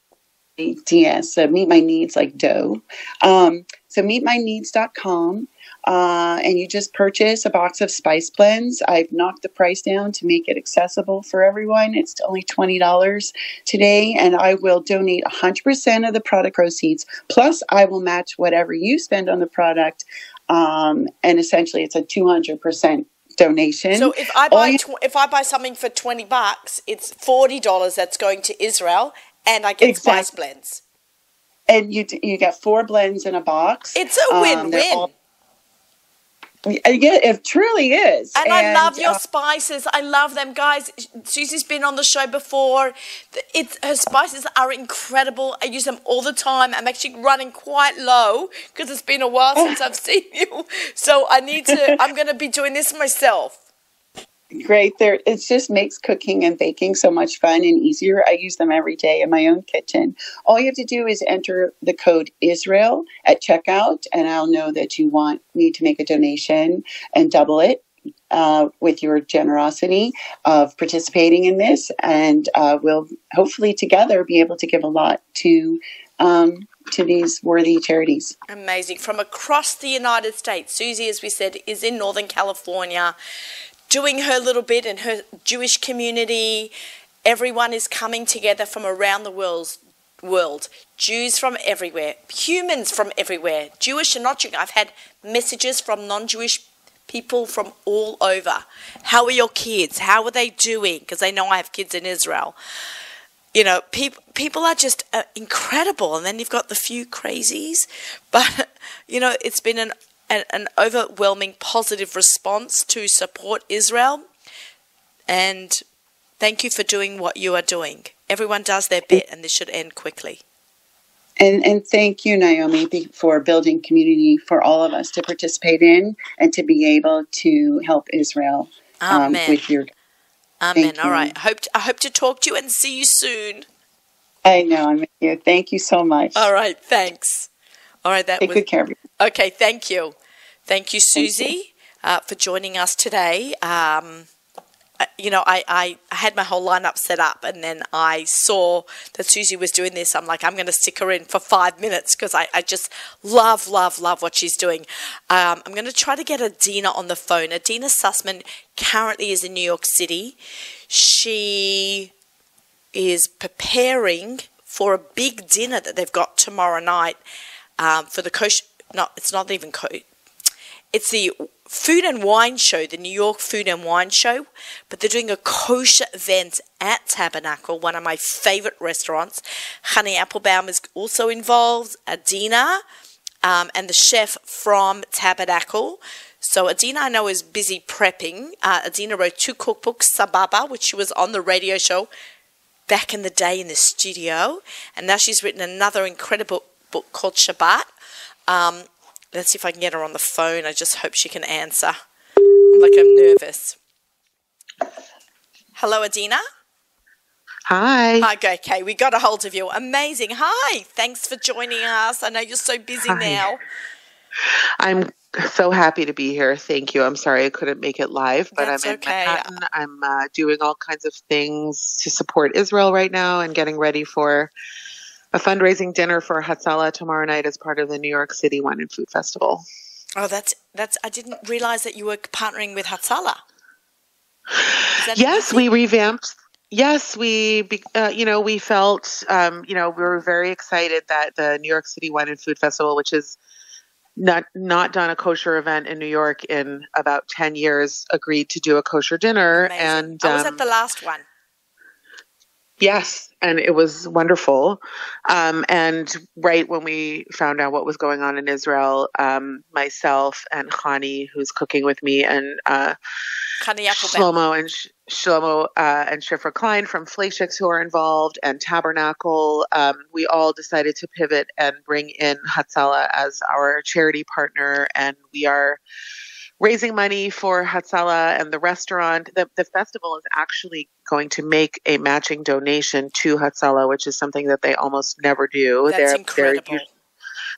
D S. So Meet My Kneads like dough. Um, so meetmykneads.com uh, and you just purchase a box of spice blends. I've knocked the price down to make it accessible for everyone. It's only $20 today, and I will donate 100% of the product proceeds. Plus, I will match whatever you spend on the product. Um, and essentially, it's a 200% donation. So if I buy tw- if I buy something for 20 bucks, it's $40 that's going to Israel and I get exactly. spice blends. And you you get four blends in a box. It's a win-win. Um, yeah, it truly is. And, and I love your uh, spices. I love them, guys. Susie's been on the show before. It's her spices are incredible. I use them all the time. I'm actually running quite low because it's been a while since I've seen you. So I need to. I'm going to be doing this myself great. There, it just makes cooking and baking so much fun and easier. I use them every day in my own kitchen. All you have to do is enter the code Israel at checkout, and I'll know that you want me to make a donation and double it. Uh, with your generosity of participating in this, and uh, we'll hopefully together be able to give a lot to um, to these worthy charities. Amazing. From across the United States, Susie, as we said, is in Northern California doing her little bit in her Jewish community. Everyone is coming together from around the world. World, Jews from everywhere, humans from everywhere, Jewish and not Jewish. I've had messages from non-Jewish people from all over. How are your kids? How are they doing? Because they know I have kids in Israel. You know, people people are just uh, incredible, and then you've got the few crazies. But you know, it's been an an, an overwhelming positive response to support Israel. And thank you for doing what you are doing. everyone does their bit, and this should end quickly. And and thank you, Naomi, for building community for all of us to participate in and to be able to help Israel um, with your. Amen. All right. I hope to, I hope to talk to you and see you soon. I know. I'm with you. Thank you so much. All right. Thanks. All right. That Take was, good care of you. Okay. Thank you. Thank you, Susie. Uh, for joining us today. Um, you know, I, I had my whole lineup set up and then I saw that Susie was doing this. I'm like, I'm going to stick her in for five minutes because I, I just love, love, love what she's doing. Um, I'm going to try to get Adeena on the phone. Adeena Sussman currently is in New York City. She is preparing for a big dinner that they've got tomorrow night um, for the kosher. No, it's not even kosher. It's the food and wine show, the New York Food and Wine Show, but they're doing a kosher event at Tabernacle, one of my favorite restaurants. Chanie Apfelbaum is also involved, Adeena, um, and the chef from Tabernacle. So Adeena, I know, is busy prepping. Uh, Adeena wrote two cookbooks, Sababa, which she was on the radio show back in the day in the studio, and now she's written another incredible book called Shabbat. Um, Let's see if I can get her on the phone. I just hope she can answer. I'm like I'm nervous. Hello, Adeena. Hi. Hi, okay. We got a hold of you. Amazing. Hi. Thanks for joining us. I know you're so busy Hi. now. I'm so happy to be here. Thank you. I'm sorry I couldn't make it live, but That's I'm in okay. Manhattan. I'm uh, doing all kinds of things to support Israel right now and getting ready for a fundraising dinner for Hatzalah tomorrow night as part of the New York City Wine and Food Festival. Oh, that's that's. I didn't realize that you were partnering with Hatzalah. Yes, we revamped. Yes, we, uh, you know, we felt, um, you know, we were very excited that the New York City Wine and Food Festival, which is not not done a kosher event in New York in about ten years, agreed to do a kosher dinner. Amazing. And I was um, at the last one. Yes, and it was wonderful. Um, and right when we found out what was going on in Israel, um, myself and Chanie, who's cooking with me, and uh, Shlomo and Sh- Shlomo uh, and Shifra Klein from Fleishigs who are involved, and Tabernacle, um, we all decided to pivot and bring in Hatzalah as our charity partner, and we are raising money for Hatzalah and the restaurant. The, the festival is actually going to make a matching donation to Hatzalah, which is something that they almost never do. That's they're, incredible. They're,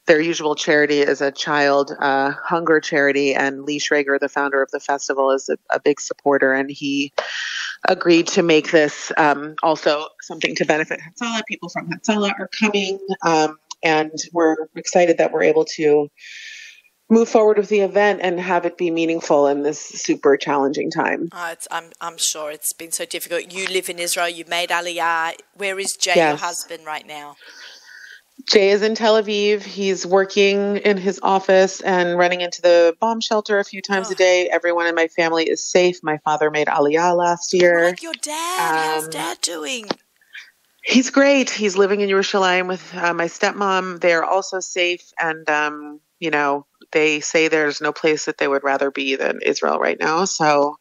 their usual charity is a child uh, hunger charity, and Lee Schrager, the founder of the festival, is a, a big supporter, and he agreed to make this um, also something to benefit Hatzalah. People from Hatzalah are coming, um, and we're excited that we're able to move forward with the event and have it be meaningful in this super challenging time. Uh, I'm, I'm sure it's been so difficult. You live in Israel, you made Aliyah. Where is Jay, yes. your husband, right now? Jay is in Tel Aviv. He's working in his office and running into the bomb shelter a few times oh. a day. Everyone in my family is safe. My father made Aliyah last year. Like your dad. Um, How's dad doing? He's great. He's living in Yerushalayim with uh, my stepmom. They are also safe, and um, you know, they say there's no place that they would rather be than Israel right now. So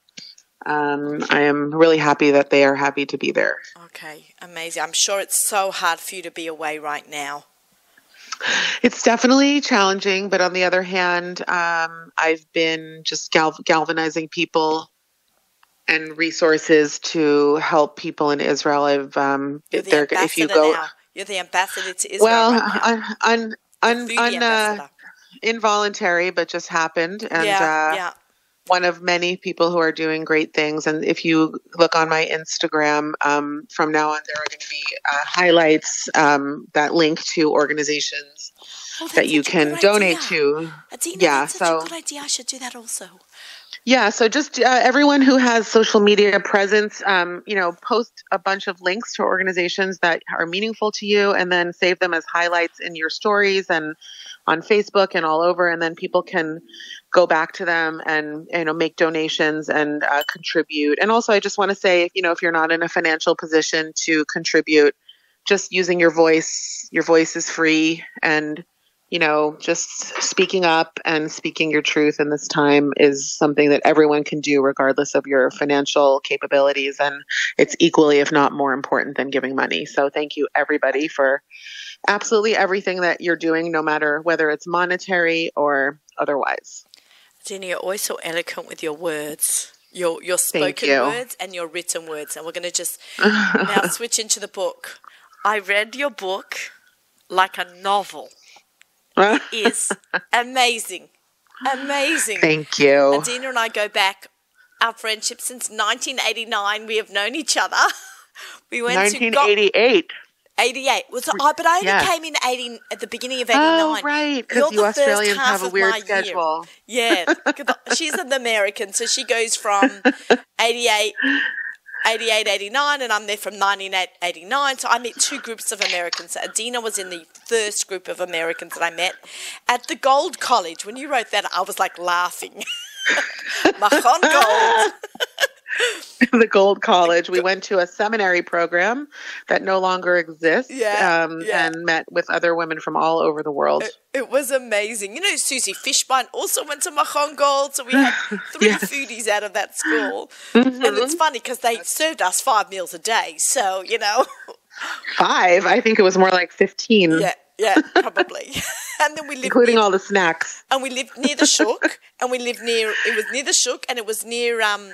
um, I am really happy that they are happy to be there. Okay, amazing. I'm sure it's so hard for you to be away right now. It's definitely challenging, but on the other hand, um, I've been just gal- galvanizing people and resources to help people in Israel. I've um, You're the ambassador if you go, now. You're the ambassador to Israel. Well, right on on on, uh, involuntary, but just happened. And yeah, uh, yeah. one of many people who are doing great things. And if you look on my Instagram, um, from now on, there are going to be uh, highlights um, that link to organizations oh, that you can donate idea. to. Adeena, yeah, so good idea. I should do that also. Yeah, so just uh, everyone who has social media presence, um, you know, post a bunch of links to organizations that are meaningful to you, and then save them as highlights in your stories and on Facebook and all over, and then people can go back to them and you know make donations and uh, contribute. And also, I just want to say, you know, if you're not in a financial position to contribute, just using your voice, your voice is free, and you know, just speaking up and speaking your truth in this time is something that everyone can do, regardless of your financial capabilities. And it's equally, if not more important than giving money. So thank you, everybody, for absolutely everything that you're doing, no matter whether it's monetary or otherwise. Jenny, you're always so eloquent with your words. Your your spoken you. words and your written words. And we're gonna just now switch into the book. I read your book like a novel is amazing. Amazing. Thank you. Adeena and I go back our friendship since 1989. We have known each other. We went 1988. 88 was oh, but I only yeah. came in 80 at the beginning of 89. Oh, right, because you Australians have a weird schedule. Year. Yeah, she's an American, so she goes from 88 88, 89, and I'm there from 1989. So I met two groups of Americans. Adeena was in the first group of Americans that I met at the Gold College. When you wrote that, I was like laughing. Machon Gold. the Gold College. We went to a seminary program that no longer exists yeah, um, yeah. and met with other women from all over the world. It, it was amazing. You know, Susie Fishbein also went to Machon Gold, so we had three yes. foodies out of that school. Mm-hmm. And it's funny because they served us five meals a day. So, you know. Five? I think it was more like 15. Yeah. Yeah, probably. and then we lived including near, all the snacks. And we lived near the Shuk, and we lived near. It was near the Shuk, and it was near um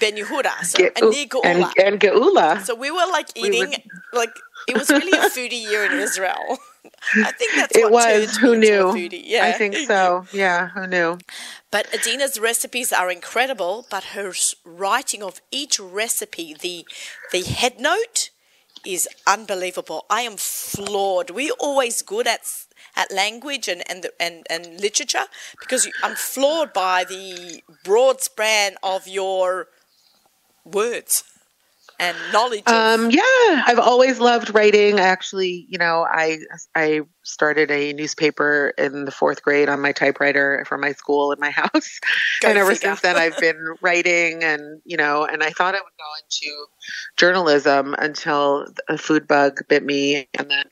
Ben Yehuda, so, Ge- and near Geula. And, and Geula. So we were like eating, we like it was really a foodie year in Israel. I think that's what it was. Who knew? Yeah, I think so. Yeah, who knew? But Adeena's recipes are incredible. But her writing of each recipe, the the head note, is unbelievable. I am floored. We're always good at at language and and and, and literature because I'm floored by the broad span of your words and knowledge. Um, yeah, I've always loved writing. Actually, you know, I I started a newspaper in the fourth grade on my typewriter for my school in my house, Go and ever since then I've been writing. And you know, and I thought I would go into journalism until a food bug bit me, and then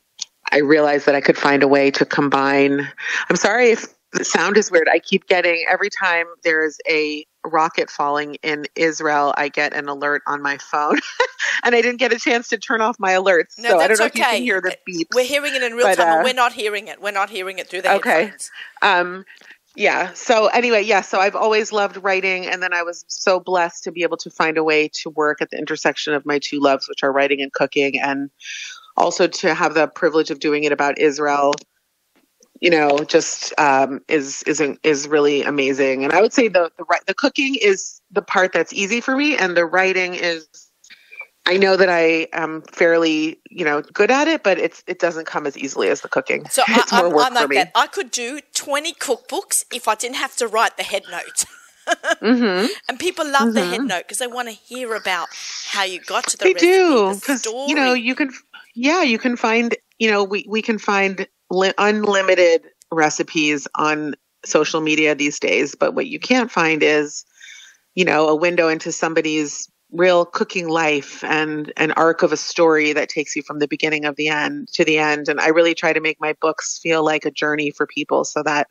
I realized that I could find a way to combine. I'm sorry if the sound is weird. I keep getting every time there's a rocket falling in Israel, I get an alert on my phone, and I didn't get a chance to turn off my alerts. No, so I don't know okay. if you can hear the beep. We're hearing it in real but, time, uh, we're not hearing it. We're not hearing it through the okay. headphones. Um, yeah. So anyway, yeah. So I've always loved writing, and then I was so blessed to be able to find a way to work at the intersection of my two loves, which are writing and cooking, and also to have the privilege of doing it about Israel you know, just um, is is is really amazing. And I would say the the the cooking is the part that's easy for me, and the writing is. I know that I am fairly, you know, good at it, but it's it doesn't come as easily as the cooking. So it's I, more work I'm like for me. That. I could do twenty cookbooks if I didn't have to write the head notes. mm-hmm. And people love mm-hmm. the head mm-hmm. note because they want to hear about how you got to the they recipe, do because you know you can yeah you can find you know we we can find li- unlimited recipes on social media these days, but what you can't find is, you know, a window into somebody's real cooking life and an arc of a story that takes you from the beginning of the end to the end. And I really try to make my books feel like a journey for people so that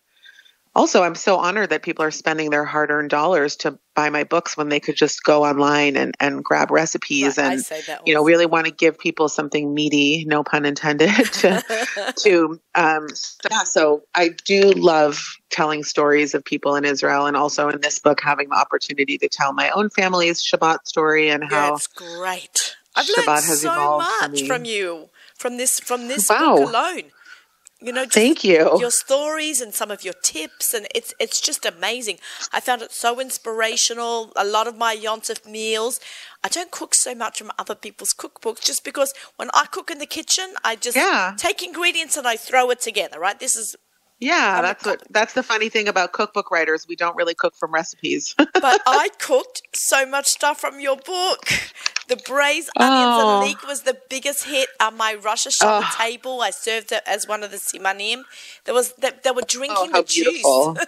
also i'm so honored that people are spending their hard-earned dollars to buy my books when they could just go online and, and grab recipes and you know really want to give people something meaty no pun intended to, to um, yeah so i do love telling stories of people in israel and also in this book having the opportunity to tell my own family's shabbat story and how that's great. I've Shabbat learned so much from you from this from this wow. book alone you know thank you. your stories and some of your tips and it's it's just amazing. I found it so inspirational. A lot of my yontif meals i don't cook so much from other people's cookbooks just because when i cook in the kitchen i just yeah. take ingredients and i throw it together right? This is yeah, that's what that's the funny thing about cookbook writers. We don't really cook from recipes. but I cooked so much stuff from your book. The braised onions oh. and leek was the biggest hit on my Rosh Hashanah oh. table. I served it as one of the simanim. There was they, they were oh, drinking oh, the beautiful. juice.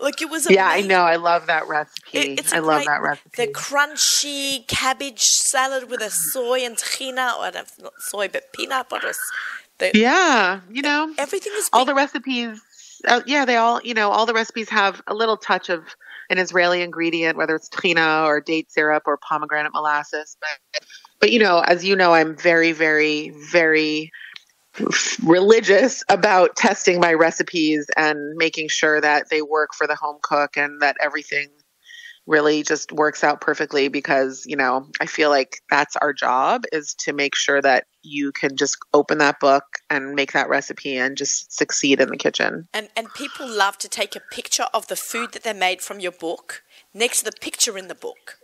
Like it was. A Yeah. I know. I love that recipe. It- it's I love great- that recipe. The crunchy cabbage salad with a soy and tahina, or not soy, but peanut butter. S- The, yeah, you know, Everything is all big- the recipes. Uh, yeah, they all, you know, all the recipes have a little touch of an Israeli ingredient, whether it's tahina or date syrup or pomegranate molasses. But, but you know, as you know, I'm very, very, very religious about testing my recipes and making sure that they work for the home cook and that everything really just works out perfectly because you know i feel like that's our job is to make sure that you can just open that book and make that recipe and just succeed in the kitchen And and people love to take a picture of the food that they made from your book next to the picture in the book,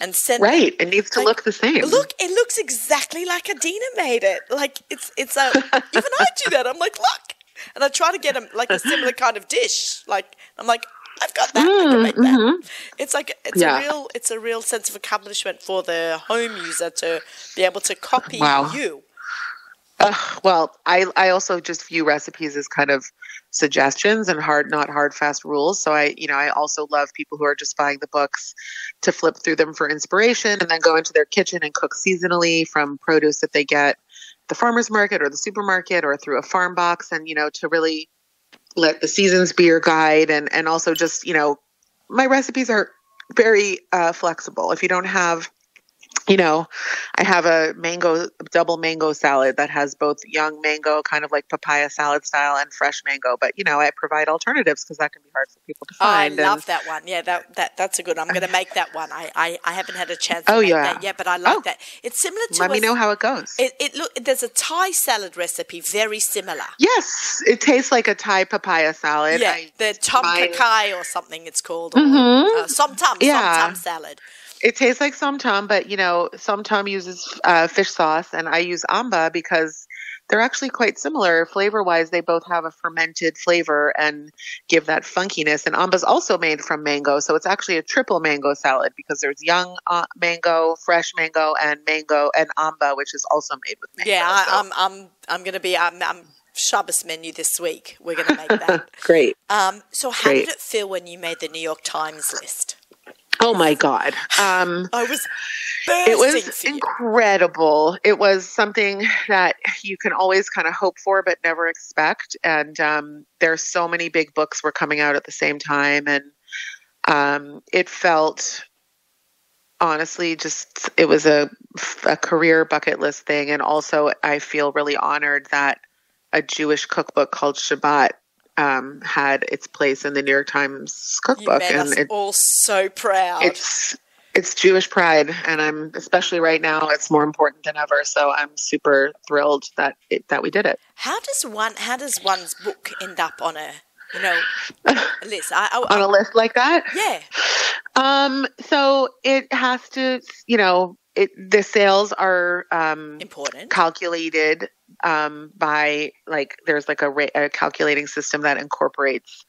and send right it needs to Like, look the same Look, it looks exactly like Adeena made it. Like it's it's a even I do that. I'm like, look, and I try to get them like a similar kind of dish. Like I'm like, I've got that. I can mm, make that. Mm-hmm. It's like it's Yeah. a real it's a real sense of accomplishment for the home user to be able to copy Wow. you. Ugh, well, I I also just view recipes as kind of suggestions and hard not hard fast rules. So I you know I also love people who are just buying the books to flip through them for inspiration and then go into their kitchen and cook seasonally from produce that they get the farmers market or the supermarket or through a farm box and you know to really let the seasons be your guide and and also just you know my recipes are very uh, flexible. If you don't have you know, I have a mango double mango salad that has both young mango, kind of like papaya salad style, and fresh mango. But you know, I provide alternatives because that can be hard for people to Oh, I love and, that one. Yeah, that, that that's a good. I'm going to make that one. I, I, I haven't had a chance. Oh, to make yeah. that yet, but I like Oh. that. It's similar to. let a- me know how it goes. It, it look. There's a Thai salad recipe very similar. yes, it tastes like a Thai papaya salad. Yeah, I- the tom mine- kakai or something it's called. Or, Mhm. uh, som tam, Yeah. som tam salad. It tastes like som tom, but you know, som tom uses uh, fish sauce, and I use amba because they're actually quite similar flavor wise. They both have a fermented flavor and give that funkiness. And amba is also made from mango, so it's actually a triple mango salad because there's young uh, mango, fresh mango, and mango and amba, which is also made with mango. Yeah, I, so- I'm I'm I'm going to be I'm, I'm Shabbos menu this week. We're going to make that. great. um, so how Great. did it feel when you made the New York Times list? Oh my god. Um, I was it was for you. incredible. It was something that you can always kind of hope for, but never expect. And um, there's so many big books were coming out at the same time, and um, it felt honestly just it was a, a career bucket list thing. And also, I feel really honored that a Jewish cookbook called Shabbat um, had its place in the New York Times cookbook, and us it, all so proud. it's it's Jewish pride, and I'm especially right now. It's more important than ever. So I'm super thrilled that it, that we did it. How does one? How does one's book end up on a you know a list? I, I, on a list like that. yeah. Um, so it has to, you know, it the sales are um, Important. calculated um, by like there's like a, ra- a calculating system that incorporates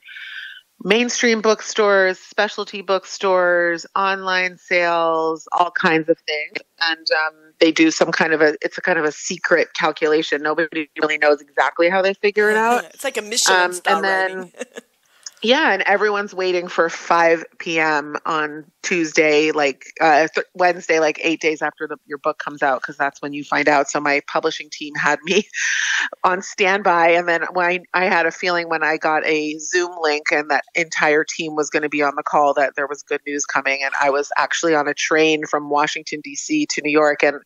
mainstream bookstores, specialty bookstores, online sales, all kinds of things, and um, they do some kind of a it's a kind of a secret calculation. Nobody really knows exactly how they figure it out. It's like a Michelin Um, and then-. Yeah, and everyone's waiting for 5 p.m. on Tuesday, like uh, th- Wednesday, like eight days after the, your book comes out, because that's when you find out. So my publishing team had me on standby, and then when I, I had a feeling when I got a Zoom link and that entire team was going to be on the call that there was good news coming, and I was actually on a train from Washington D.C. to New York, and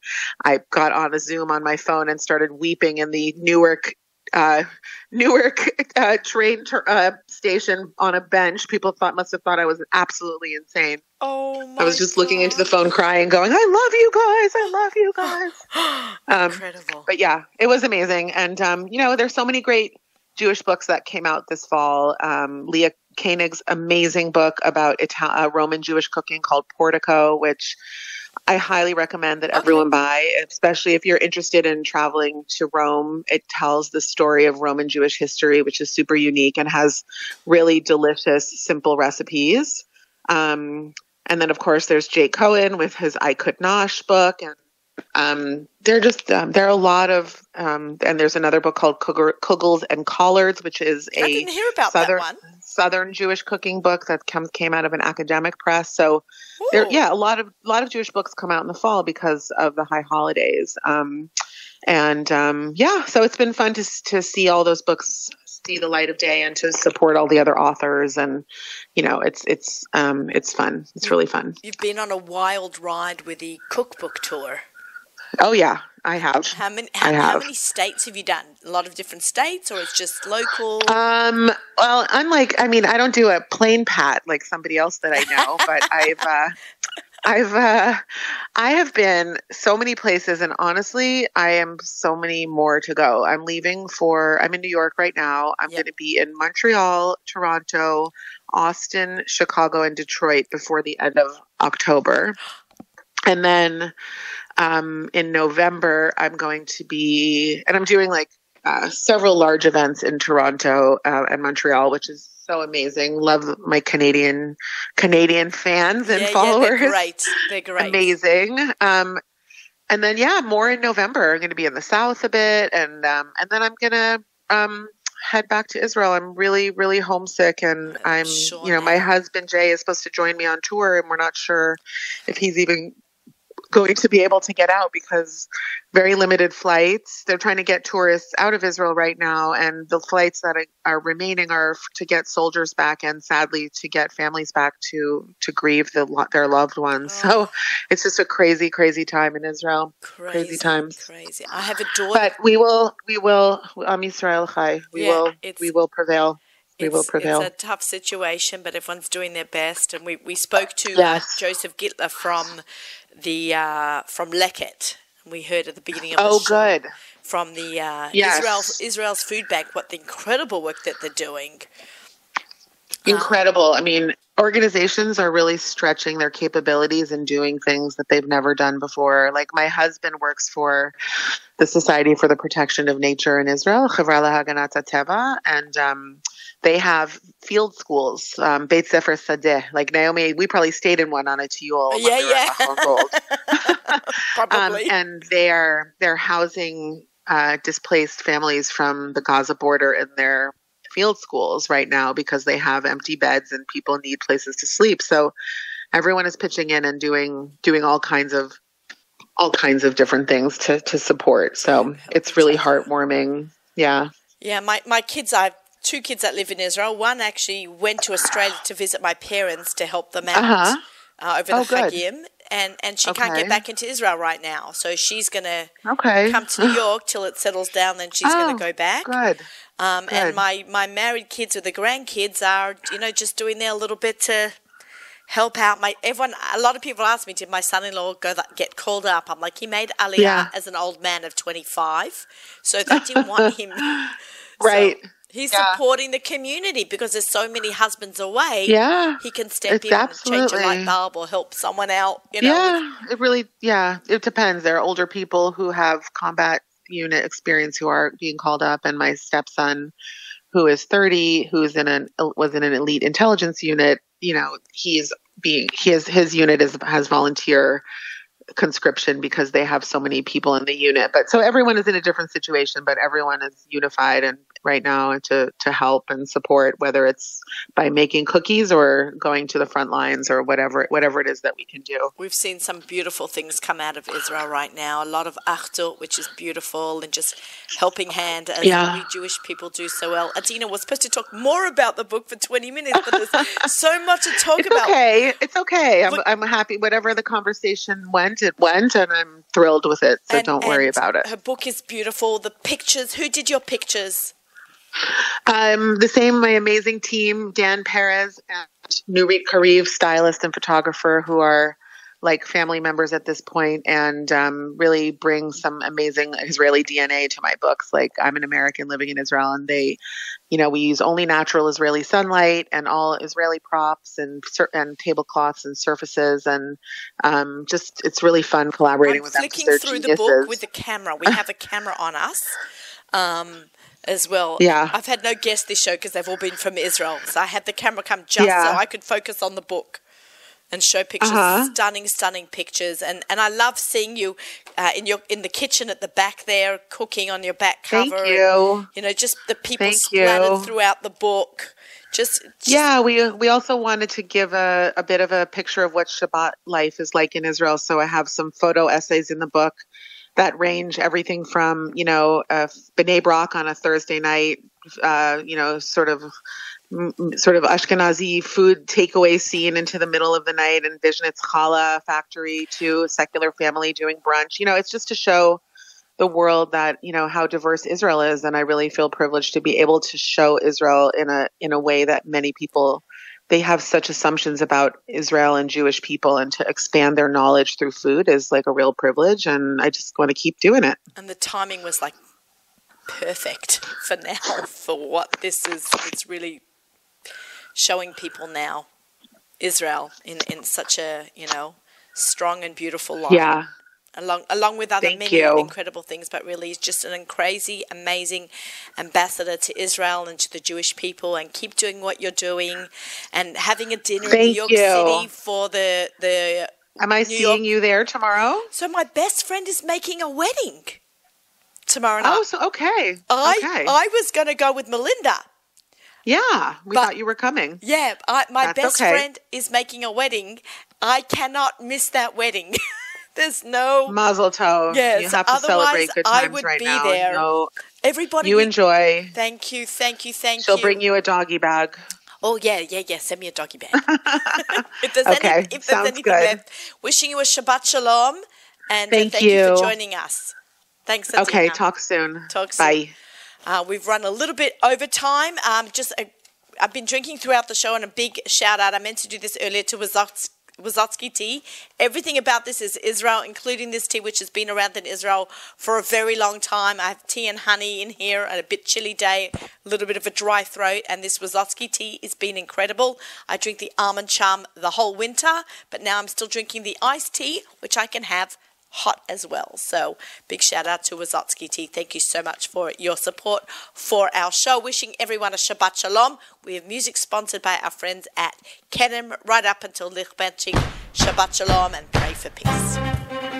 I got on a Zoom on my phone and started weeping in the Newark uh, Newark uh, train ter- uh, station on a bench. People thought must have thought I was absolutely insane. oh my I was just looking into the phone, crying, going, "I love you guys! I love you guys!" Um, Incredible. but yeah, it was amazing, and um, you know, there's so many great Jewish books that came out this fall. Um, Leah Koenig's amazing book about Ital- uh, Roman Jewish cooking called Portico, which I highly recommend that Okay. everyone buy, especially if you're interested in traveling to Rome. It tells the story of Roman Jewish history, which is super unique and has really delicious, simple recipes. Um, and then, of course, there's Jake Cohen with his I Could Nosh book, and um, they're just um, there are a lot of, um, and there's another book called Kugels and Collards, which is I a didn't hear about southern that one. Southern Jewish cooking book that comes came out of an academic press. So there, yeah, a lot of a lot of Jewish books come out in the fall because of the high holidays. Um, and um, yeah, so it's been fun to to see all those books see the light of day and to support all the other authors. And you know it's it's um, it's fun. It's really fun. You've been on a wild ride with the cookbook tour. Oh yeah I have. How many? How, have. how, many states have you done? A lot of different states, or it's just local? Um. Well, unlike, I mean, I don't do a plane pat like somebody else that I know, but I've, uh, I've, uh, I have been so many places, and honestly, I am so many more to go. I'm leaving for. I'm in New York right now. I'm yep. going to be in Montreal, Toronto, Austin, Chicago, and Detroit before the end of October, and then um, in November, I'm going to be, and I'm doing like uh, several large events in Toronto uh, and Montreal, which is so amazing. Love my Canadian Canadian fans and yeah, followers. Yeah, they're great. They're great. Amazing. Um, and then yeah, more in November. I'm going to be in the South a bit, and um, and then I'm gonna um, head back to Israel. I'm really really homesick, and I'm sure. you know my husband Jay is supposed to join me on tour, and we're not sure if he's even going to be able to get out because very limited flights. They're trying to get tourists out of Israel right now, and the flights that are remaining are to get soldiers back and sadly to get families back to to grieve the, their loved ones. Oh. So it's just a crazy, crazy time in Israel. Crazy, crazy times. Crazy. I have a daughter, but we will, we will. Am Israel Chai. We yeah, will, we will prevail we it's, will prevail. It's a tough situation, but everyone's doing their best. And we, we spoke to yes. Joseph Gitler from the uh, from Leket. We heard at the beginning of oh, the show good from the uh, yes. Israel's Israel's food bank what the incredible work that they're doing. Incredible. Um, I mean, organizations are really stretching their capabilities and doing things that they've never done before. Like my husband works for the Society for the Protection of Nature in Israel, Chevra Haganat Teva, and um, they have field schools, um, Beit Sefer Sadeh. Like Naomi, we probably stayed in one on a Tiyul. Yeah, yeah. probably. Um, and they're they're housing uh, displaced families from the Gaza border in their field schools right now because they have empty beds and people need places to sleep. So everyone is pitching in and doing doing all kinds of all kinds of different things to to support. So it's really heartwarming. Yeah. Yeah, my, my kids, I two kids that live in Israel. One actually went to Australia to visit my parents to help them out uh-huh. uh, over oh, the good. Hagim, and and she okay. can't get back into Israel right now. So she's gonna okay. come to New York till it settles down. Then she's oh, gonna go back. Good. Um, good. And my my married kids with the grandkids are you know just doing their little bit to help out my everyone a lot of people ask me did my son-in-law go that get called up i'm like he made aliyah yeah. as an old man of 25 so they didn't want him right so, He's yeah. supporting the community because there's so many husbands away. Yeah, he can step in absolutely. and change a light bulb or help someone out. You know, yeah, it really. Yeah, it depends. There are older people who have combat unit experience who are being called up, and my stepson, who is 30, who is in an uh, was in an elite intelligence unit. You know, he's being his his unit is has volunteer conscription because they have so many people in the unit. But so everyone is in a different situation, but everyone is unified and right now to to help and support, whether it's by making cookies or going to the front lines or whatever whatever it is that we can do. We've seen some beautiful things come out of Israel right now. A lot of achdut, which is beautiful, and just helping hand as yeah. we Jewish people do so well. Adeena was supposed to talk more about the book for twenty minutes, but there's so much to talk it's about. Okay, it's okay. I'm, I'm happy. Whatever the conversation went, it went, and I'm thrilled with it. So and, don't worry about it. Her book is beautiful. The pictures. Who did your pictures? Um, the same, my amazing team, Dan Perez and Nurit Kariv, stylist and photographer, who are like family members at this point and um, really bring some amazing Israeli DNA to my books. Like I'm an American living in Israel, and they, you know, we use only natural Israeli sunlight and all Israeli props and and tablecloths and surfaces, and um, just it's really fun collaborating I'm with them. Flicking through geniuses. the book with the camera, we have a camera on us. Um, as well. Yeah. I've had no guests this show because they've all been from Israel. So I had the camera come just yeah. so I could focus on the book. and show pictures, Uh-huh. stunning, stunning pictures. And and I love seeing you uh, in your in the kitchen at the back there, cooking on your back cover. Thank you. You know, just the people Thank splattered you. throughout the book. Just, just Yeah, we we also wanted to give a, a bit of a picture of what Shabbat life is like in Israel. So I have some photo essays in the book that range everything from you know uh, B'nai Brak on a Thursday night, uh, you know, sort of sort of Ashkenazi food takeaway scene into the middle of the night and Vishnitz challah factory to a secular family doing brunch. You know, it's just to show the world that you know how diverse Israel is, and I really feel privileged to be able to show Israel in a in a way that many people they have such assumptions about Israel and Jewish people, and to expand their knowledge through food is like a real privilege, and I just want to keep doing it. and the timing was like perfect for now for what this is. It's really showing people now Israel in in such a you know strong and beautiful light. Yeah, along along with other Thank many you. incredible things, but really he's just an crazy, amazing ambassador to Israel and to the Jewish people. And keep doing what you're doing, and having a dinner in New York you. City for the the. am I New seeing York- you there tomorrow? So my best friend is making a wedding tomorrow night. Oh, so okay, I okay, I was going to go with Melinda. yeah, we but- thought you were coming. Yeah, I, my That's best okay. friend is making a wedding. I cannot miss that wedding. There's no Mazel tov. Yes, you have to celebrate good I would right be now. there. No, everybody. you enjoy. Thank you, thank you, thank you. She'll bring you a doggy bag. Oh yeah, yeah, yeah. Send me a doggy bag. if there's Okay, any, if there's sounds anything good. left, wishing you a Shabbat Shalom, and uh, Thank thank you. for joining us. Thanks. Adeena. Okay, talk soon. Talk soon. Bye. Uh, we've run a little bit over time. Um, just a, I've been drinking throughout the show, and a big shout out. I meant to do this earlier to Wazots- Wissotzky tea. Everything about this is Israel, including this tea, which has been around in Israel for a very long time. I have tea and honey in here, and a bit chilly day, a little bit of a dry throat, and this Wissotzky tea has been incredible. I drink the almond charm the whole winter, but now I'm still drinking the iced tea, which I can have hot as well. So big shout out to Wissotzky Tea. Thank you so much for your support for our show. Wishing everyone a Shabbat Shalom. We have music sponsored by our friends at Kenem right up until Lich Benchik. Shabbat Shalom and pray for peace.